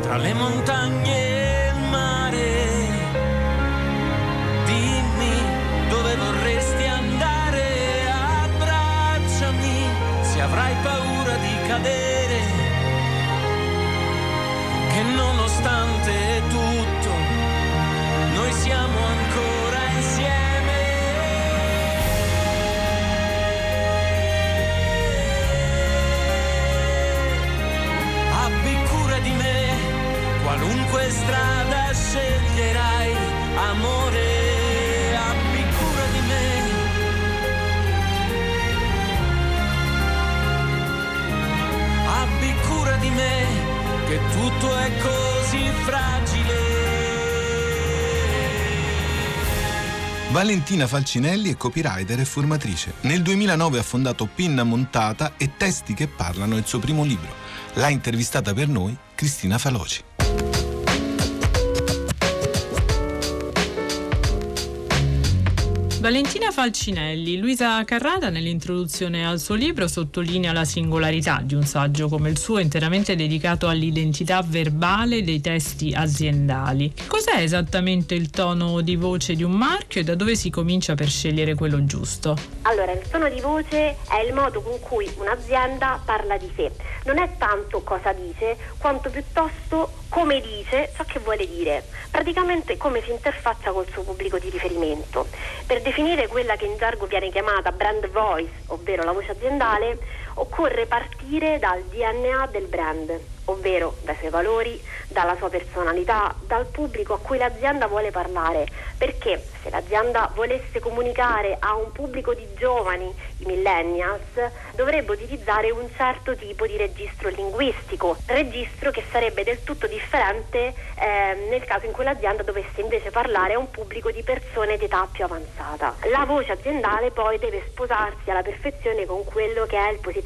Speaker 7: tra le montagne qualunque strada sceglierai, amore, abbi cura di me. Abbi cura di me, che tutto è così fragile.
Speaker 2: Valentina Falcinelli è copywriter e formatrice. Nel 2009 ha fondato Pinna Montata e Testi che parlano il suo primo libro. L'ha intervistata per noi Cristina Faloci.
Speaker 9: Valentina Falcinelli, Luisa Carrata nell'introduzione al suo libro sottolinea la singolarità di un saggio come il suo interamente dedicato all'identità verbale dei testi aziendali. Cos'è esattamente il tono di voce di un marchio e da dove si comincia per scegliere quello giusto?
Speaker 10: Allora, il tono di voce è il modo con cui un'azienda parla di sé. Non è tanto cosa dice, quanto piuttosto come dice ciò che vuole dire. Praticamente come si interfaccia col suo pubblico di riferimento. Per definire quella che in gergo viene chiamata brand voice, ovvero la voce aziendale, occorre partire dal DNA del brand, ovvero dai suoi valori, dalla sua personalità, dal pubblico a cui l'azienda vuole parlare, perché se l'azienda volesse comunicare a un pubblico di giovani, i millennials, dovrebbe utilizzare un certo tipo di registro linguistico, registro che sarebbe del tutto differente eh, nel caso in cui l'azienda dovesse invece parlare a un pubblico di persone di età più avanzata. La voce aziendale poi deve sposarsi alla perfezione con quello che è il posizionamento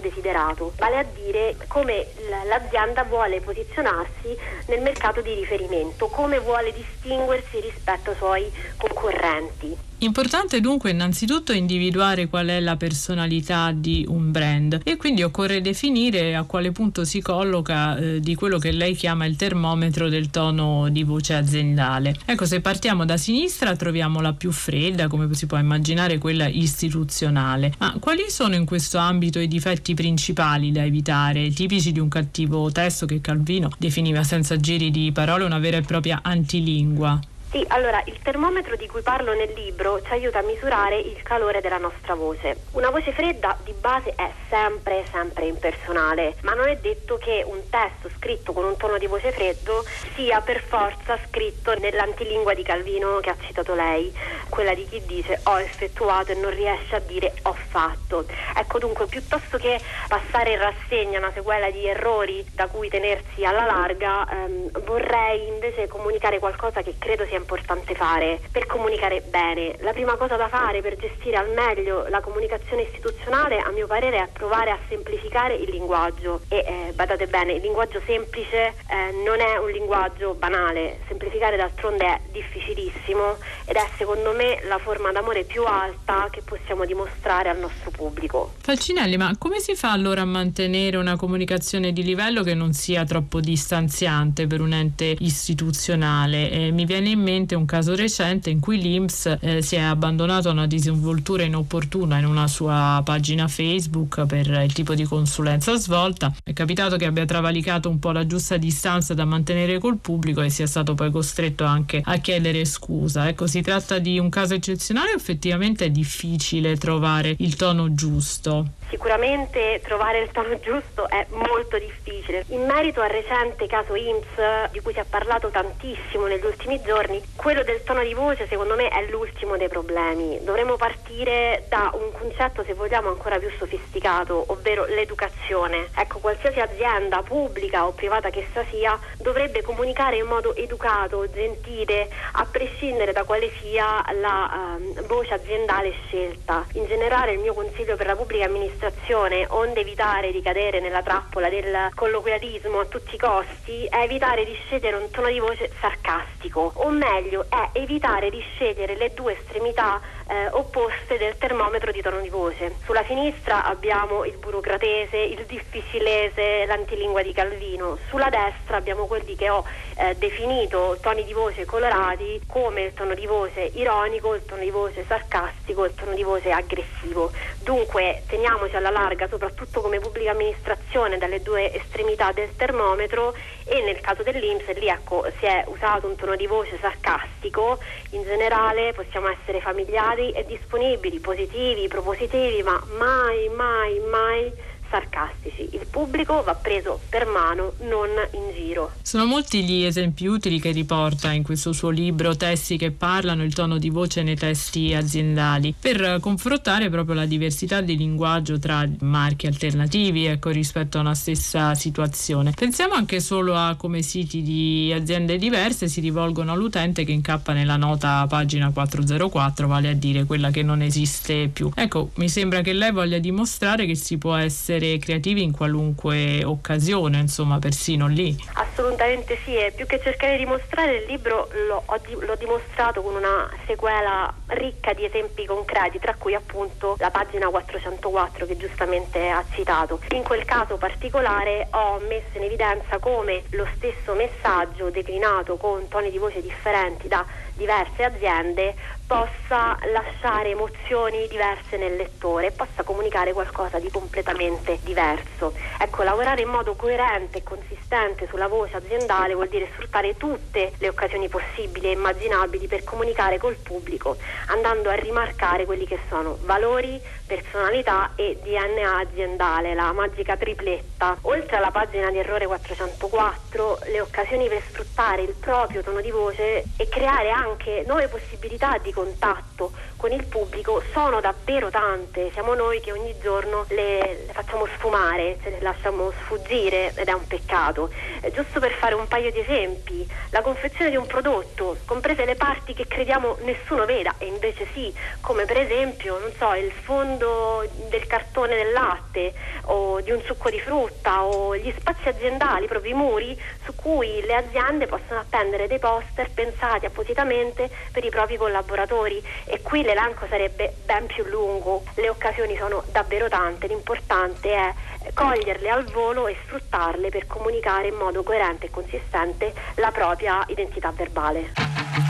Speaker 10: desiderato, vale a dire come l'azienda vuole posizionarsi nel mercato di riferimento, come vuole distinguersi rispetto ai suoi concorrenti.
Speaker 9: Importante dunque innanzitutto individuare qual è la personalità di un brand e quindi occorre definire a quale punto si colloca eh, di quello che lei chiama il termometro del tono di voce aziendale. Ecco, se partiamo da sinistra troviamo la più fredda, come si può immaginare quella istituzionale. Ma quali sono in questo ambito i difetti principali da evitare, tipici di un cattivo testo che Calvino definiva senza giri di parole una vera e propria antilingua?
Speaker 10: Sì, allora il termometro di cui parlo nel libro ci aiuta a misurare il calore della nostra voce. Una voce fredda di base è sempre, sempre impersonale, ma non è detto che un testo scritto con un tono di voce freddo sia per forza scritto nell'antilingua di Calvino che ha citato lei, quella di chi dice ho effettuato e non riesce a dire ho fatto. Ecco dunque, piuttosto che passare in rassegna una sequela di errori da cui tenersi alla larga, ehm, vorrei invece comunicare qualcosa che credo sia importante fare per comunicare bene. La prima cosa da fare per gestire al meglio la comunicazione istituzionale, a mio parere, è provare a semplificare il linguaggio. E eh, badate bene, il linguaggio semplice eh, non è un linguaggio banale. Semplificare d'altronde è difficilissimo ed è secondo me la forma d'amore più alta che possiamo dimostrare al nostro pubblico.
Speaker 9: Falcinelli, ma come si fa allora a mantenere una comunicazione di livello che non sia troppo distanziante per un ente istituzionale? Eh, mi viene in mente un caso recente in cui l'Inps eh, si è abbandonato a una disinvoltura inopportuna in una sua pagina Facebook per il tipo di consulenza svolta. È capitato che abbia travalicato un po' la giusta distanza da mantenere col pubblico e sia stato poi costretto anche a chiedere scusa. Ecco, si tratta di un caso eccezionale, effettivamente è difficile trovare il tono giusto.
Speaker 10: Sicuramente trovare il tono giusto è molto difficile. In merito al recente caso IMSS, di cui si è parlato tantissimo negli ultimi giorni, quello del tono di voce secondo me è l'ultimo dei problemi. Dovremmo partire da un concetto, se vogliamo, ancora più sofisticato, ovvero l'educazione. Ecco, qualsiasi azienda pubblica o privata che essa sia dovrebbe comunicare in modo educato, gentile, a prescindere da quale sia la um, voce aziendale scelta. In generale il mio consiglio per la pubblica amministrazione amministrazione, onde evitare di cadere nella trappola del colloquialismo a tutti i costi, è evitare di scegliere un tono di voce sarcastico, o meglio è evitare di scegliere le due estremità eh, opposte del termometro di tono di voce. Sulla sinistra abbiamo il burocratese, il difficilese, l'antilingua di Calvino, sulla destra abbiamo quelli che ho eh, definito toni di voce colorati come il tono di voce ironico, il tono di voce sarcastico, il tono di voce aggressivo. Dunque teniamoci alla larga, soprattutto come pubblica amministrazione, dalle due estremità del termometro e nel caso dell'Inps lì ecco, si è usato un tono di voce sarcastico, in generale possiamo essere familiari e disponibili, positivi, propositivi, ma mai, mai, mai sarcastici. Il pubblico va preso per mano, non in giro.
Speaker 9: Sono molti gli esempi utili che riporta in questo suo libro Testi che parlano, il tono di voce nei testi aziendali, per confrontare proprio la diversità di linguaggio tra marchi alternativi ecco, rispetto a una stessa situazione. Pensiamo anche solo a come siti di aziende diverse si rivolgono all'utente che incappa nella nota pagina 404, vale a dire quella che non esiste più. Ecco, mi sembra che lei voglia dimostrare che si può essere essere creativi in qualunque occasione, insomma, persino lì.
Speaker 10: Assolutamente sì, e più che cercare di mostrare il libro l'ho, l'ho dimostrato con una sequela ricca di esempi concreti, tra cui appunto la pagina 404 che giustamente ha citato. In quel caso particolare ho messo in evidenza come lo stesso messaggio declinato con toni di voce differenti da diverse aziende possa lasciare emozioni diverse nel lettore possa comunicare qualcosa di completamente diverso. Ecco, lavorare in modo coerente e consistente sulla voce aziendale vuol dire sfruttare tutte le occasioni possibili e immaginabili per comunicare col pubblico, andando a rimarcare quelli che sono valori, personalità e DNA aziendale, la magica tripletta. Oltre alla pagina di errore 404, le occasioni per sfruttare il proprio tono di voce e creare anche nuove possibilità di contatto con il pubblico sono davvero tante, siamo noi che ogni giorno le, le facciamo sfumare, ce le lasciamo sfuggire ed è un peccato. Eh, giusto per fare un paio di esempi, la confezione di un prodotto, comprese le parti che crediamo nessuno veda e invece sì, come per esempio, non so, il fondo del cartone del latte o di un succo di frutta o gli spazi aziendali, proprio i muri su cui le aziende possono appendere dei poster pensati appositamente per i propri collaboratori e qui l'elenco sarebbe ben più lungo. Le occasioni sono davvero tante, l'importante è coglierle al volo e sfruttarle per comunicare in modo coerente e consistente la propria identità verbale.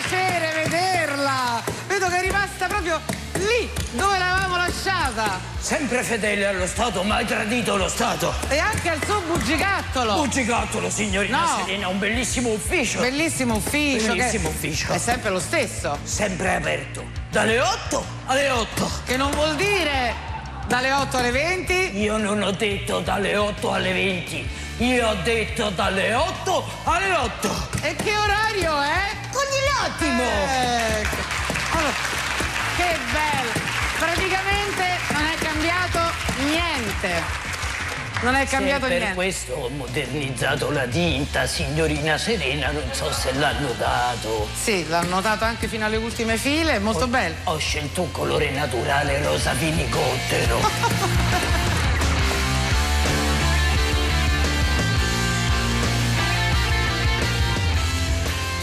Speaker 11: Piacere vederla! Vedo che è rimasta proprio lì dove l'avevamo lasciata!
Speaker 12: Sempre fedele allo Stato, mai tradito lo Stato.
Speaker 11: E anche al suo bugigattolo!
Speaker 12: Bugigattolo, signorina
Speaker 11: No.
Speaker 12: Serena, un bellissimo ufficio.
Speaker 11: Bellissimo ufficio!
Speaker 12: Bellissimo ufficio.
Speaker 11: È sempre lo stesso.
Speaker 12: Sempre aperto. Dalle 8 alle 8.
Speaker 11: Che non vuol dire dalle 8 alle 20.
Speaker 12: Io non ho detto dalle 8 alle 20. Io ho detto dalle 8 alle 8.
Speaker 11: E che orario è?
Speaker 12: Ogni attimo.
Speaker 11: Eh, allora, che bello! Praticamente non è cambiato niente. Non è cambiato
Speaker 12: Se per
Speaker 11: niente.
Speaker 12: questo ho modernizzato la tinta, signorina Serena, non so se l'ha notato.
Speaker 11: Sì, l'hanno notato anche fino alle ultime file, è molto bello.
Speaker 12: Ho scelto un colore naturale rosa finicottero.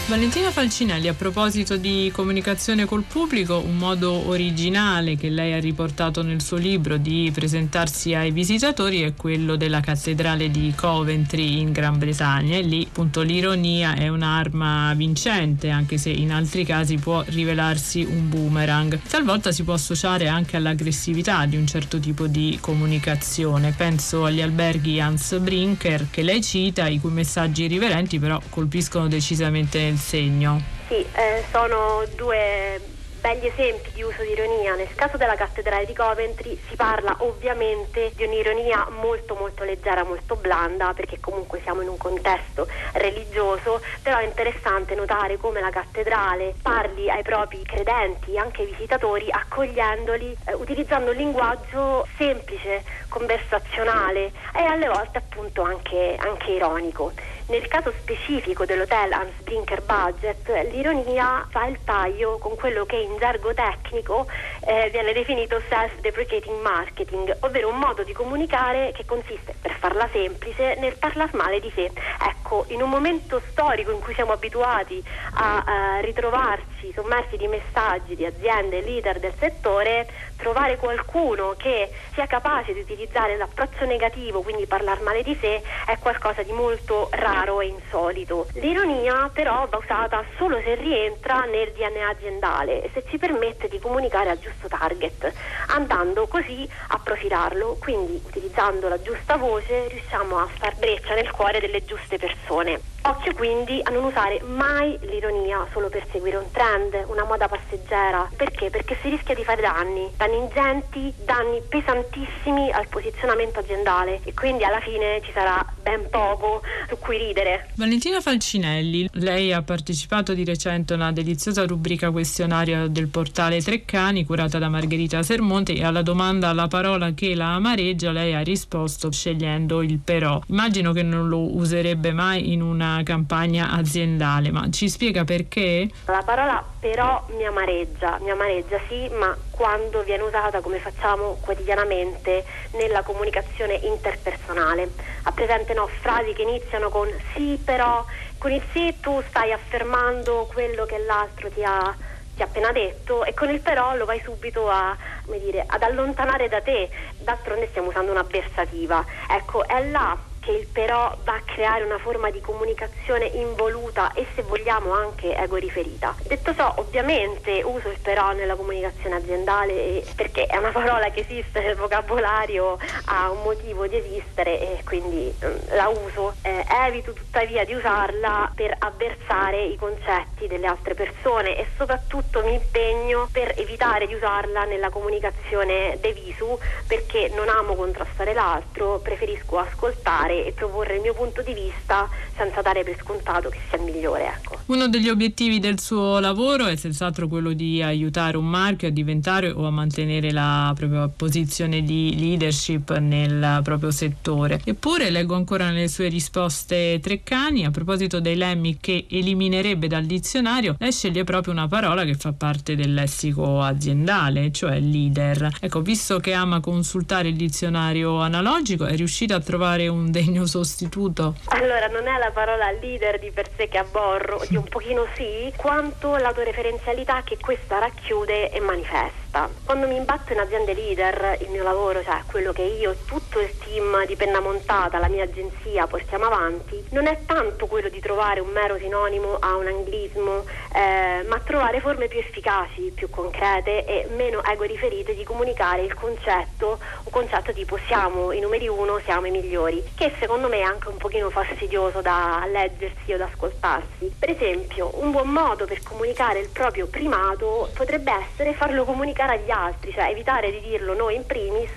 Speaker 9: Valentina Falcinelli, a proposito di comunicazione col pubblico, un modo originale che lei ha riportato nel suo libro di presentarsi ai visitatori è quello della cattedrale di Coventry in Gran Bretagna e lì appunto l'ironia è un'arma vincente anche se in altri casi può rivelarsi un boomerang. Talvolta si può associare anche all'aggressività di un certo tipo di comunicazione. Penso agli alberghi Hans Brinker che lei cita, i cui messaggi irriverenti però colpiscono decisamente segno.
Speaker 10: Sì, eh, sono due begli esempi di uso di ironia. Nel caso della cattedrale di Coventry si parla ovviamente di un'ironia molto molto leggera, molto blanda, perché comunque siamo in un contesto religioso, però è interessante notare come la cattedrale parli ai propri credenti, anche ai visitatori, accogliendoli, eh, utilizzando un linguaggio semplice, conversazionale e alle volte appunto anche, anche ironico. Nel caso specifico dell'hotel Hans Brinker Budget, l'ironia fa il taglio con quello che in gergo tecnico eh, viene definito self-deprecating marketing, ovvero un modo di comunicare che consiste, per farla semplice, nel parlare male di sé. Ecco, in un momento storico in cui siamo abituati a eh, ritrovarci sommersi di messaggi di aziende leader del settore, trovare qualcuno che sia capace di utilizzare l'approccio negativo, quindi parlare male di sé, è qualcosa di molto raro e insolito. L'ironia però va usata solo se rientra nel DNA aziendale e se ci permette di comunicare al giusto target, andando così a profilarlo, quindi utilizzando la giusta voce riusciamo a far breccia nel cuore delle giuste persone. Occhio quindi a non usare mai l'ironia solo per seguire un trend, una moda passeggera. Perché? Perché si rischia di fare danni, danni ingenti, danni pesantissimi al posizionamento aziendale e quindi alla fine ci sarà ben poco su cui ridere.
Speaker 9: Valentina Falcinelli, lei ha partecipato di recente a una deliziosa rubrica questionario del portale Treccani curata da Margherita Sermonte e alla domanda alla parola che la amareggia lei ha risposto scegliendo il però. Immagino che non lo userebbe mai in una campagna aziendale, ma ci spiega perché?
Speaker 10: La parola però mi amareggia, mi amareggia sì, ma quando viene usata come facciamo quotidianamente nella comunicazione interpersonale. Ha presente no, frasi che iniziano con sì però, con il sì tu stai affermando quello che l'altro ti ha, appena detto e con il però lo vai subito a, dire, ad allontanare da te. D'altronde stiamo usando un'avversativa. Ecco, è là che il però va a creare una forma di comunicazione involuta e se vogliamo anche ego riferita. Detto ciò, ovviamente uso il però nella comunicazione aziendale perché è una parola che esiste nel vocabolario, ha un motivo di esistere e quindi mm, la uso. Eh, evito tuttavia di usarla per avversare i concetti delle altre persone e soprattutto mi impegno per evitare di usarla nella comunicazione de visu perché non amo contrastare l'altro, preferisco ascoltare e proporre il mio punto di vista senza dare per scontato che sia il migliore. Ecco.
Speaker 9: Uno degli obiettivi del suo lavoro è senz'altro quello di aiutare un marchio a diventare o a mantenere la propria posizione di leadership nel proprio settore. Eppure leggo ancora nelle sue risposte Treccani a proposito dei lemmi che eliminerebbe dal dizionario, lei sceglie proprio una parola che fa parte del lessico aziendale, cioè leader. Ecco, visto che ama consultare il dizionario analogico, è riuscita a trovare un degno sostituto?
Speaker 10: Allora, non è la parola leader di per sé che abborro, di un pochino sì, quanto l'autoreferenzialità che questa racchiude e manifesta. Quando mi imbatto in aziende leader, il mio lavoro, cioè quello che io e tutto il team di penna montata, la mia agenzia portiamo avanti, non è tanto quello di trovare un mero sinonimo a un anglismo, eh, ma trovare forme più efficaci, più concrete e meno ego riferite di comunicare il concetto, un concetto tipo siamo i numeri uno, siamo i migliori, che secondo me è anche un pochino fastidioso da leggersi o da ascoltarsi. Per esempio, un buon modo per comunicare il proprio primato potrebbe essere farlo comunicare agli altri, cioè evitare di dirlo noi in primis,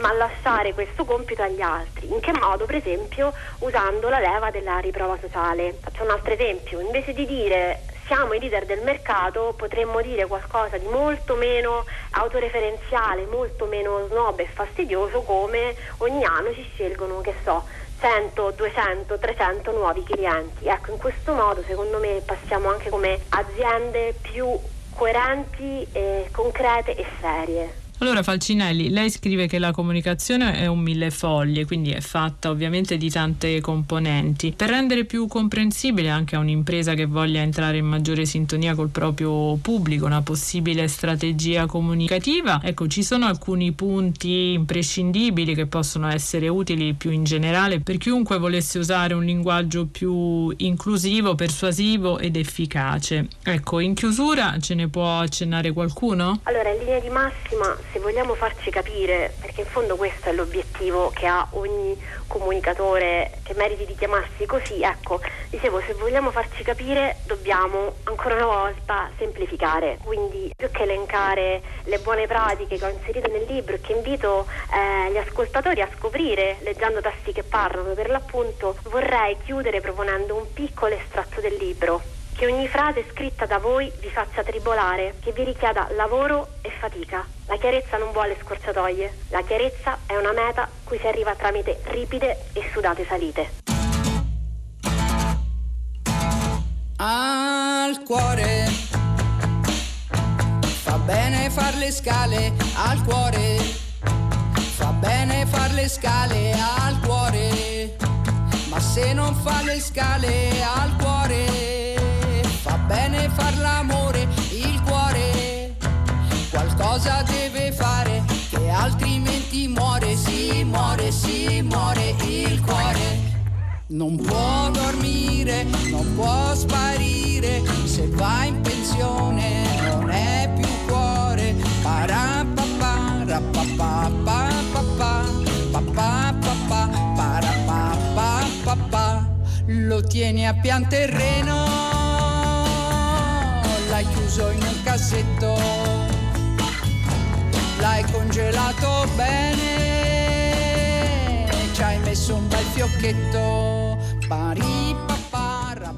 Speaker 10: ma lasciare questo compito agli altri. In che modo? Per esempio, usando la leva della riprova sociale. Faccio un altro esempio, invece di dire siamo i leader del mercato, potremmo dire qualcosa di molto meno autoreferenziale, molto meno snob e fastidioso come ogni anno ci scelgono, che so, 100, 200, 300 nuovi clienti. Ecco, in questo modo secondo me passiamo anche come aziende più coerenti, e concrete e serie.
Speaker 9: Allora Falcinelli, lei scrive che la comunicazione è un mille foglie, quindi è fatta ovviamente di tante componenti. Per rendere più comprensibile anche a un'impresa che voglia entrare in maggiore sintonia col proprio pubblico una possibile strategia comunicativa, ecco ci sono alcuni punti imprescindibili che possono essere utili più in generale per chiunque volesse usare un linguaggio più inclusivo, persuasivo ed efficace. Ecco, in chiusura ce ne può accennare qualcuno?
Speaker 10: Allora, in linea di massima se vogliamo farci capire, perché in fondo questo è l'obiettivo che ha ogni comunicatore che meriti di chiamarsi così, ecco, dicevo, se vogliamo farci capire dobbiamo ancora una volta semplificare, quindi più che elencare le buone pratiche che ho inserito nel libro e che invito eh, gli ascoltatori a scoprire leggendo tasti che parlano, per l'appunto vorrei chiudere proponendo un piccolo estratto del libro che ogni frase scritta da voi vi faccia tribolare, che vi richieda lavoro e fatica. La chiarezza non vuole scorciatoie, la chiarezza è una meta cui si arriva tramite ripide e sudate salite.
Speaker 13: Al cuore. Fa bene far le scale al cuore, fa bene far le scale al cuore, ma se non fa le scale al cuore bene far l'amore, il cuore qualcosa deve fare, che altrimenti muore, si muore, si muore il cuore. Non può dormire, non può sparire, se va in pensione non è più cuore. Parapapà, rapapà, papà, papà, papà, papà, lo tieni a pian terreno l'hai chiuso in un cassetto, l'hai congelato bene, ci hai messo un bel fiocchetto.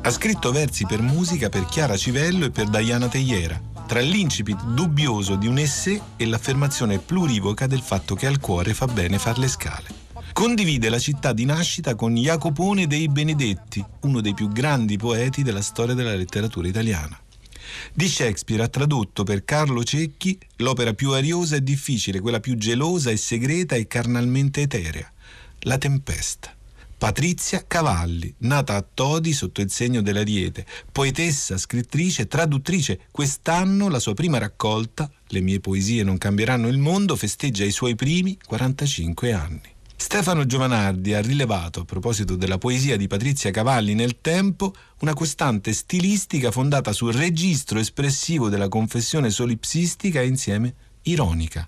Speaker 2: Ha scritto versi per musica per Chiara Civello e per Diana Tegliera, tra l'incipit dubbioso di un essè e l'affermazione plurivoca del fatto che al cuore fa bene far le scale. Condivide la città di nascita con Jacopone dei Benedetti, uno dei più grandi poeti della storia della letteratura italiana. Di Shakespeare ha tradotto per Carlo Cecchi l'opera più ariosa e difficile, quella più gelosa e segreta e carnalmente eterea, La Tempesta. Patrizia Cavalli, nata a Todi sotto il segno dell'Ariete, poetessa, scrittrice, traduttrice. Quest'anno la sua prima raccolta, Le mie poesie non cambieranno il mondo, festeggia i suoi primi 45 anni. Stefano Giovanardi ha rilevato, a proposito della poesia di Patrizia Cavalli nel tempo, una costante stilistica fondata sul registro espressivo della confessione solipsistica e insieme ironica,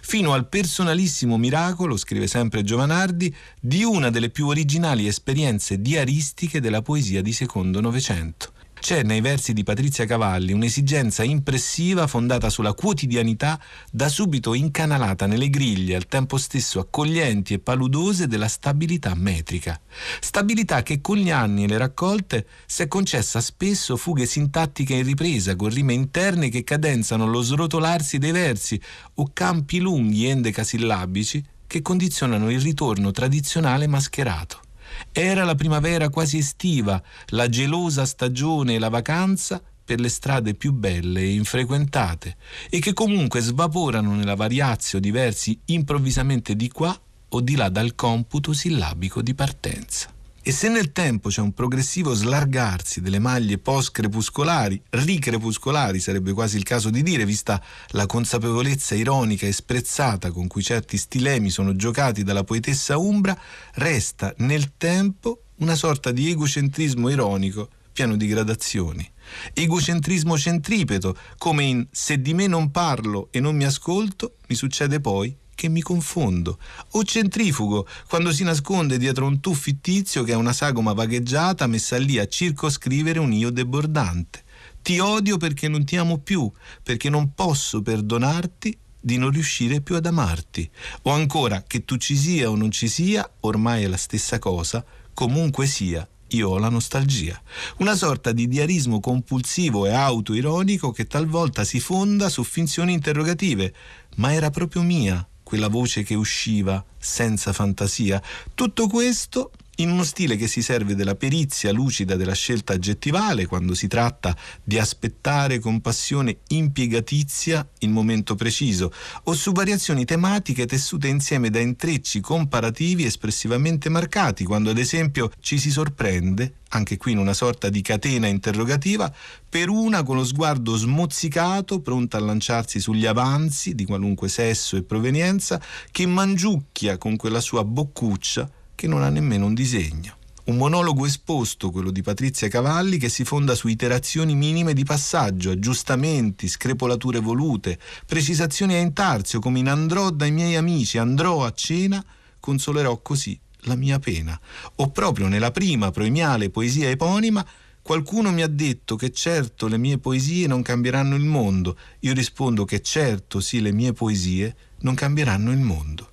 Speaker 2: fino al personalissimo miracolo, scrive sempre Giovanardi, di una delle più originali esperienze diaristiche della poesia di secondo Novecento. C'è nei versi di Patrizia Cavalli un'esigenza impressiva fondata sulla quotidianità, da subito incanalata nelle griglie, al tempo stesso accoglienti e paludose della stabilità metrica. Stabilità che con gli anni e le raccolte si è concessa spesso fughe sintattiche in ripresa, con rime interne che cadenzano lo srotolarsi dei versi o campi lunghi endecasillabici che condizionano il ritorno tradizionale mascherato. Era la primavera quasi estiva, la gelosa stagione e la vacanza per le strade più belle e infrequentate e che comunque svaporano nella variazio di versi improvvisamente di qua o di là dal computo sillabico di partenza. E se nel tempo c'è un progressivo slargarsi delle maglie post-crepuscolari, ricrepuscolari sarebbe quasi il caso di dire, vista la consapevolezza ironica e sprezzata con cui certi stilemi sono giocati dalla poetessa Umbra, resta nel tempo una sorta di egocentrismo ironico pieno di gradazioni. Egocentrismo centripeto, come in Se di me non parlo e non mi ascolto, mi succede poi che mi confondo, o centrifugo, quando si nasconde dietro un tu fittizio che è una sagoma vagheggiata messa lì a circoscrivere un io debordante. Ti odio perché non ti amo più, perché non posso perdonarti di non riuscire più ad amarti. O ancora, che tu ci sia o non ci sia, ormai è la stessa cosa, comunque sia, io ho la nostalgia. Una sorta di diarismo compulsivo e autoironico che talvolta si fonda su finzioni interrogative, ma era proprio mia, quella voce che usciva senza fantasia. Tutto questo in uno stile che si serve della perizia lucida della scelta aggettivale quando si tratta di aspettare con passione impiegatizia il momento preciso, o su variazioni tematiche tessute insieme da intrecci comparativi espressivamente marcati, quando ad esempio ci si sorprende, anche qui in una sorta di catena interrogativa, per una con lo sguardo smozzicato, pronta a lanciarsi sugli avanzi di qualunque sesso e provenienza, che mangiucchia con quella sua boccuccia che non ha nemmeno un disegno. Un monologo esposto, quello di Patrizia Cavalli, che si fonda su iterazioni minime di passaggio, aggiustamenti, screpolature volute, precisazioni a intarzio, come in andrò dai miei amici, andrò a cena, consolerò così la mia pena. O proprio nella prima proemiale poesia eponima, qualcuno mi ha detto che certo le mie poesie non cambieranno il mondo. Io rispondo che certo sì le mie poesie non cambieranno il mondo.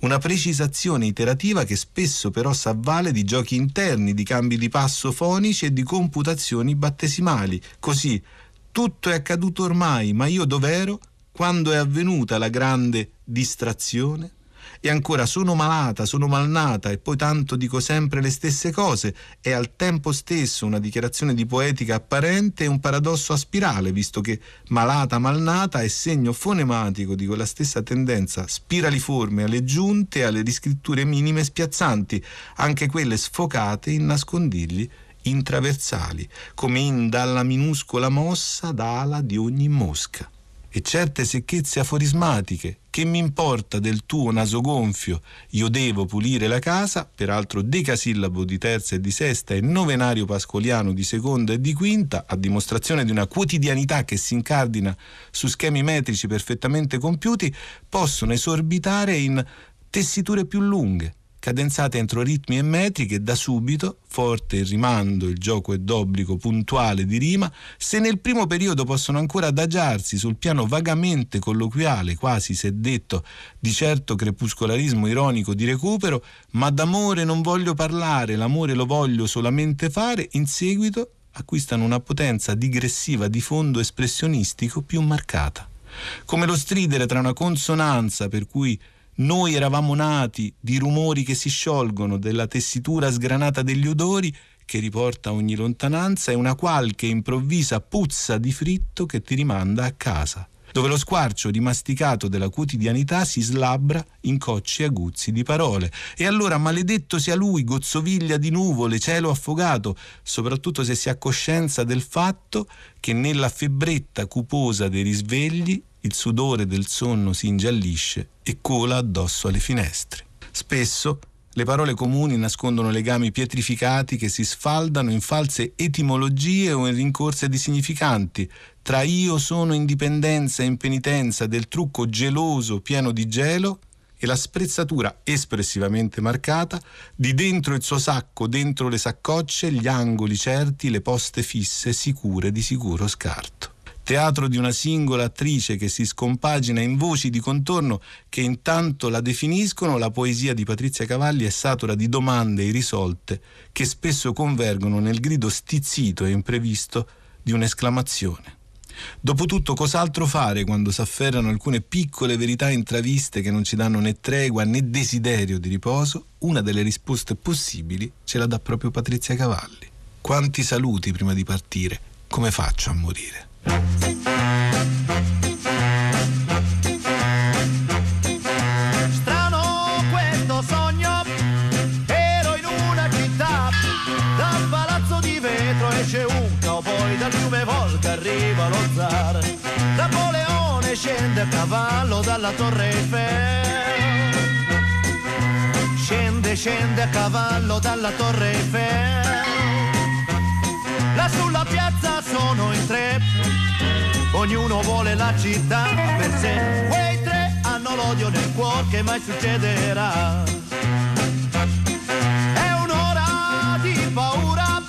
Speaker 2: Una precisazione iterativa che spesso però s'avvale di giochi interni, di cambi di passo fonici e di computazioni battesimali. Così tutto è accaduto ormai, ma io dov'ero quando è avvenuta la grande distrazione? E ancora sono malata, sono malnata e poi tanto dico sempre le stesse cose. È al tempo stesso una dichiarazione di poetica apparente e un paradosso a spirale, visto che malata, malnata è segno fonematico di quella stessa tendenza spiraliforme alle giunte e alle riscritture minime spiazzanti, anche quelle sfocate in nascondigli intraversali, come in dalla minuscola mossa d'ala di ogni mosca e certe secchezze aforismatiche. Che mi importa del tuo naso gonfio? Io devo pulire la casa, peraltro decasillabo di terza e di sesta e novenario pascoliano di seconda e di quinta, a dimostrazione di una quotidianità che si incardina su schemi metrici perfettamente compiuti, possono esorbitare in tessiture più lunghe, cadenzate entro ritmi e metri che da subito, forte il rimando, il gioco è d'obbligo puntuale di rima, se nel primo periodo possono ancora adagiarsi sul piano vagamente colloquiale, quasi se detto, di certo crepuscolarismo ironico di recupero, ma d'amore non voglio parlare, l'amore lo voglio solamente fare, in seguito acquistano una potenza digressiva di fondo espressionistico più marcata. Come lo stridere tra una consonanza per cui noi eravamo nati di rumori che si sciolgono, della tessitura sgranata degli odori che riporta ogni lontananza e una qualche improvvisa puzza di fritto che ti rimanda a casa, dove lo squarcio rimasticato della quotidianità si slabbra in cocci aguzzi di parole. E allora maledetto sia lui, gozzoviglia di nuvole, cielo affogato, soprattutto se si ha coscienza del fatto che nella febbretta cuposa dei risvegli il sudore del sonno si ingiallisce e cola addosso alle finestre. Spesso le parole comuni nascondono legami pietrificati che si sfaldano in false etimologie o in rincorse di significanti, tra io sono indipendenza e impenitenza del trucco geloso pieno di gelo e la sprezzatura espressivamente marcata, di dentro il suo sacco, dentro le saccocce, gli angoli certi, le poste fisse, sicure di sicuro scarto teatro di una singola attrice che si scompagina in voci di contorno che intanto la definiscono, la poesia di Patrizia Cavalli è satura di domande irrisolte che spesso convergono nel grido stizzito e imprevisto di un'esclamazione. Dopotutto, cos'altro fare quando s'afferrano alcune piccole verità intraviste che non ci danno né tregua né desiderio di riposo? Una delle risposte possibili ce la dà proprio Patrizia Cavalli. Quanti saluti prima di partire? Come faccio a morire?
Speaker 14: Scende a cavallo dalla torre Eiffel, scende, scende a cavallo dalla torre Eiffel, là sulla piazza sono in tre, ognuno vuole la città per sé. Quei tre hanno l'odio nel cuore che mai succederà. È un'ora di paura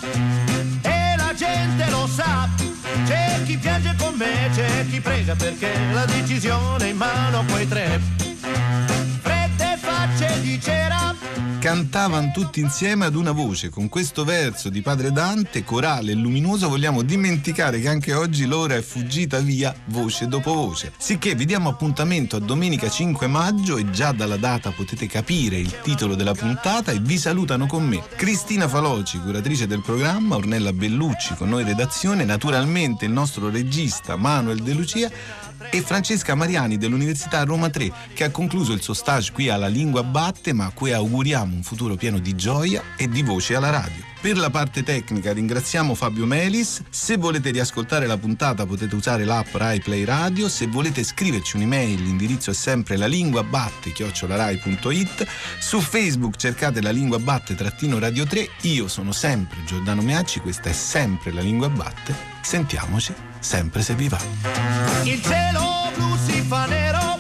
Speaker 14: e la gente lo sa. C'è chi piange con me, c'è chi prega perché la decisione è in mano a quei tre.
Speaker 2: Cantavano tutti insieme ad una voce. Con questo verso di Padre Dante, corale e luminoso, vogliamo dimenticare che anche oggi l'ora è fuggita via voce dopo voce. Sicché vi diamo appuntamento a domenica 5 maggio e già dalla data potete capire il titolo della puntata e vi salutano con me Cristina Faloci, curatrice del programma, Ornella Bellucci con noi redazione, naturalmente il nostro regista Manuel De Lucia e Francesca Mariani dell'Università Roma 3 che ha concluso il suo stage qui alla Lingua Batte ma a cui auguriamo un futuro pieno di gioia e di voce alla radio. Per la parte tecnica ringraziamo Fabio Melis, se volete riascoltare la puntata potete usare l'app Rai Play Radio, se volete scriverci un'email l'indirizzo è sempre la lingua batte chiocciolarai.it, su Facebook cercate la lingua batte trattino radio 3, io sono sempre Giordano Meacci, questa è sempre la lingua batte, sentiamoci sempre se vi va.
Speaker 14: Il cielo blu si fa nero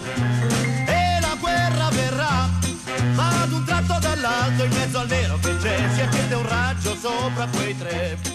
Speaker 14: e la guerra verrà, ma ad un tratto dall'alto in mezzo al nero che c'è si accende un raggio sopra quei tre.